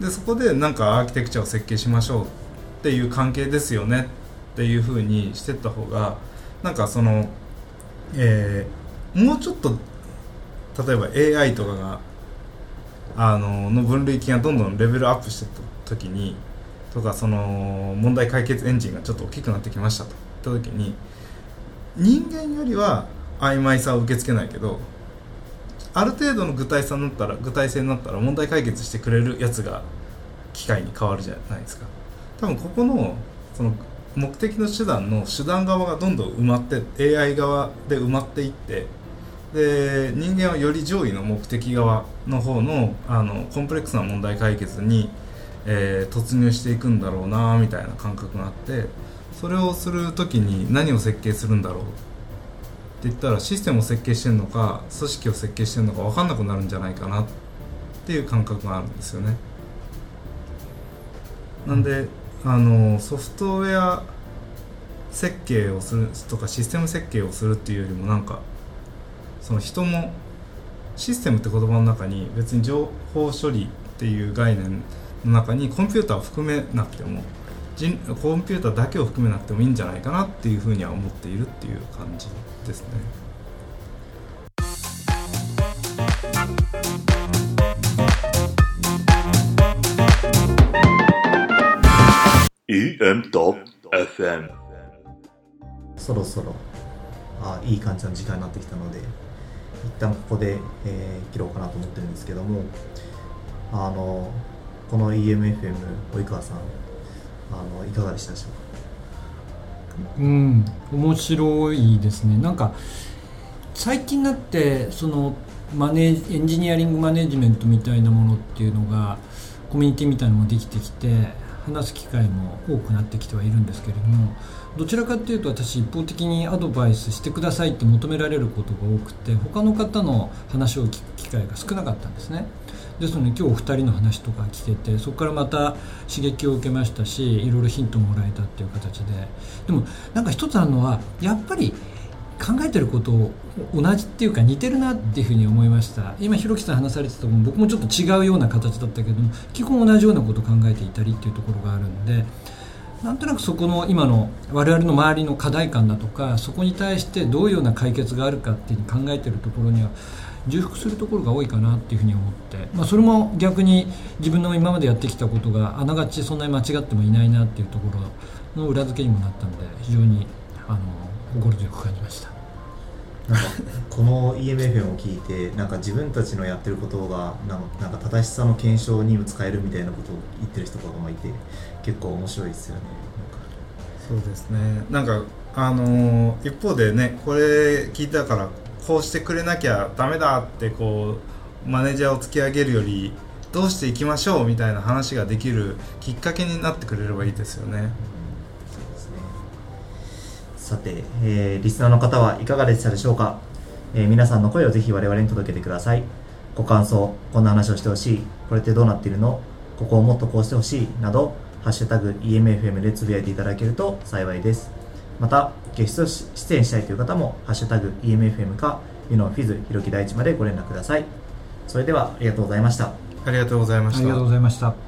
でそこでなんかアーキテクチャを設計しましょうっていう関係ですよねっていうふうにしてった方がなんかその、えーもうちょっと例えば AI とかがあのの分類器がどんどんレベルアップしてった時にとかその問題解決エンジンがちょっと大きくなってきましたと。言った時に人間よりは曖昧さを受け付けないけどある程度の具体さになったら具体性になったら問題解決してくれるやつが機械に変わるじゃないですか。多分ここのその目的の手段の手段側がどんどん埋まって AI 側で埋まっていってで人間はより上位の目的側の方のあのコンプレックスな問題解決に、えー突入していくんだろうなみたいな感覚があってそれをする時に何を設計するんだろうって言ったらシステムを設計してるのか組織を設計してるのか分かんなくなるんじゃないかなっていう感覚があるんですよね。なんであのソフトウェア設計をするとかシステム設計をするっていうよりもなんかその人もシステムって言葉の中に別に情報処理っていう概念の中にコンピューターを含めなくても人コンピューターだけを含めなくてもいいんじゃないかなっていうふうには思っているっていう感じですね。EM.FM そろそろあいい感じの時間になってきたので一旦ここで、えー切ろうかなと思ってるんですけどもあのこの EMFM 及川さんあのいかがでしたでしょうか？うん面白いですね。なんか最近になってそのマネエンジニアリングマネジメントみたいなものっていうのがコミュニティみたいなのもできてきて話す機会も多くなってきてはいるんですけれどもどちらかっていうと私一方的にアドバイスしてくださいって求められることが多くて他の方の話を聞く機会が少なかったんですね。ですので今日お二人の話とか聞けてそこからまた刺激を受けましたしいろいろヒントをもらえたっていう形で。でもなんか一つあるのはやっぱり考えてることを同じっていうか似てるなっていうふうに思いました。今ひろきさん話されてたとこも僕もちょっと違うような形だったけども基本同じようなことを考えていたりっていうところがあるんでなんとなくそこの今の我々の周りの課題感だとかそこに対してどういうような解決があるかっていうに考えてるところには重複するところが多いかなっていうふうに思って、まあ、それも逆に自分の今までやってきたことがあながちそんなに間違ってもいないなっていうところの裏付けにもなったので非常にあの心強く感じました。なんかこの EMFM を聞いてなんか自分たちのやってることがなんか正しさの検証にも使えるみたいなことを言ってる人とかもいて結構面白いですよね。そうですね。なんかあのー一方でねこれ聞いたからこうしてくれなきゃダメだってこうマネージャーを突き上げるよりどうしていきましょうみたいな話ができるきっかけになってくれればいいですよね。そうですね。さて、えーリスナーの方はいかがでしたでしょうか、えー皆さんの声をぜひ我々に届けてください。ご感想こんな話をしてほしい。これってどうなっているの？ここをもっとこうしてほしい。など「ハッシュタグ EMFM でつぶやいていただけると幸いです。また、ゲスト出演したいという方も、ハッシュタグ EMFM か、ユノフィズひろき大地までご連絡ください。それでは、ありがとうございました。ありがとうございましたありがとうございました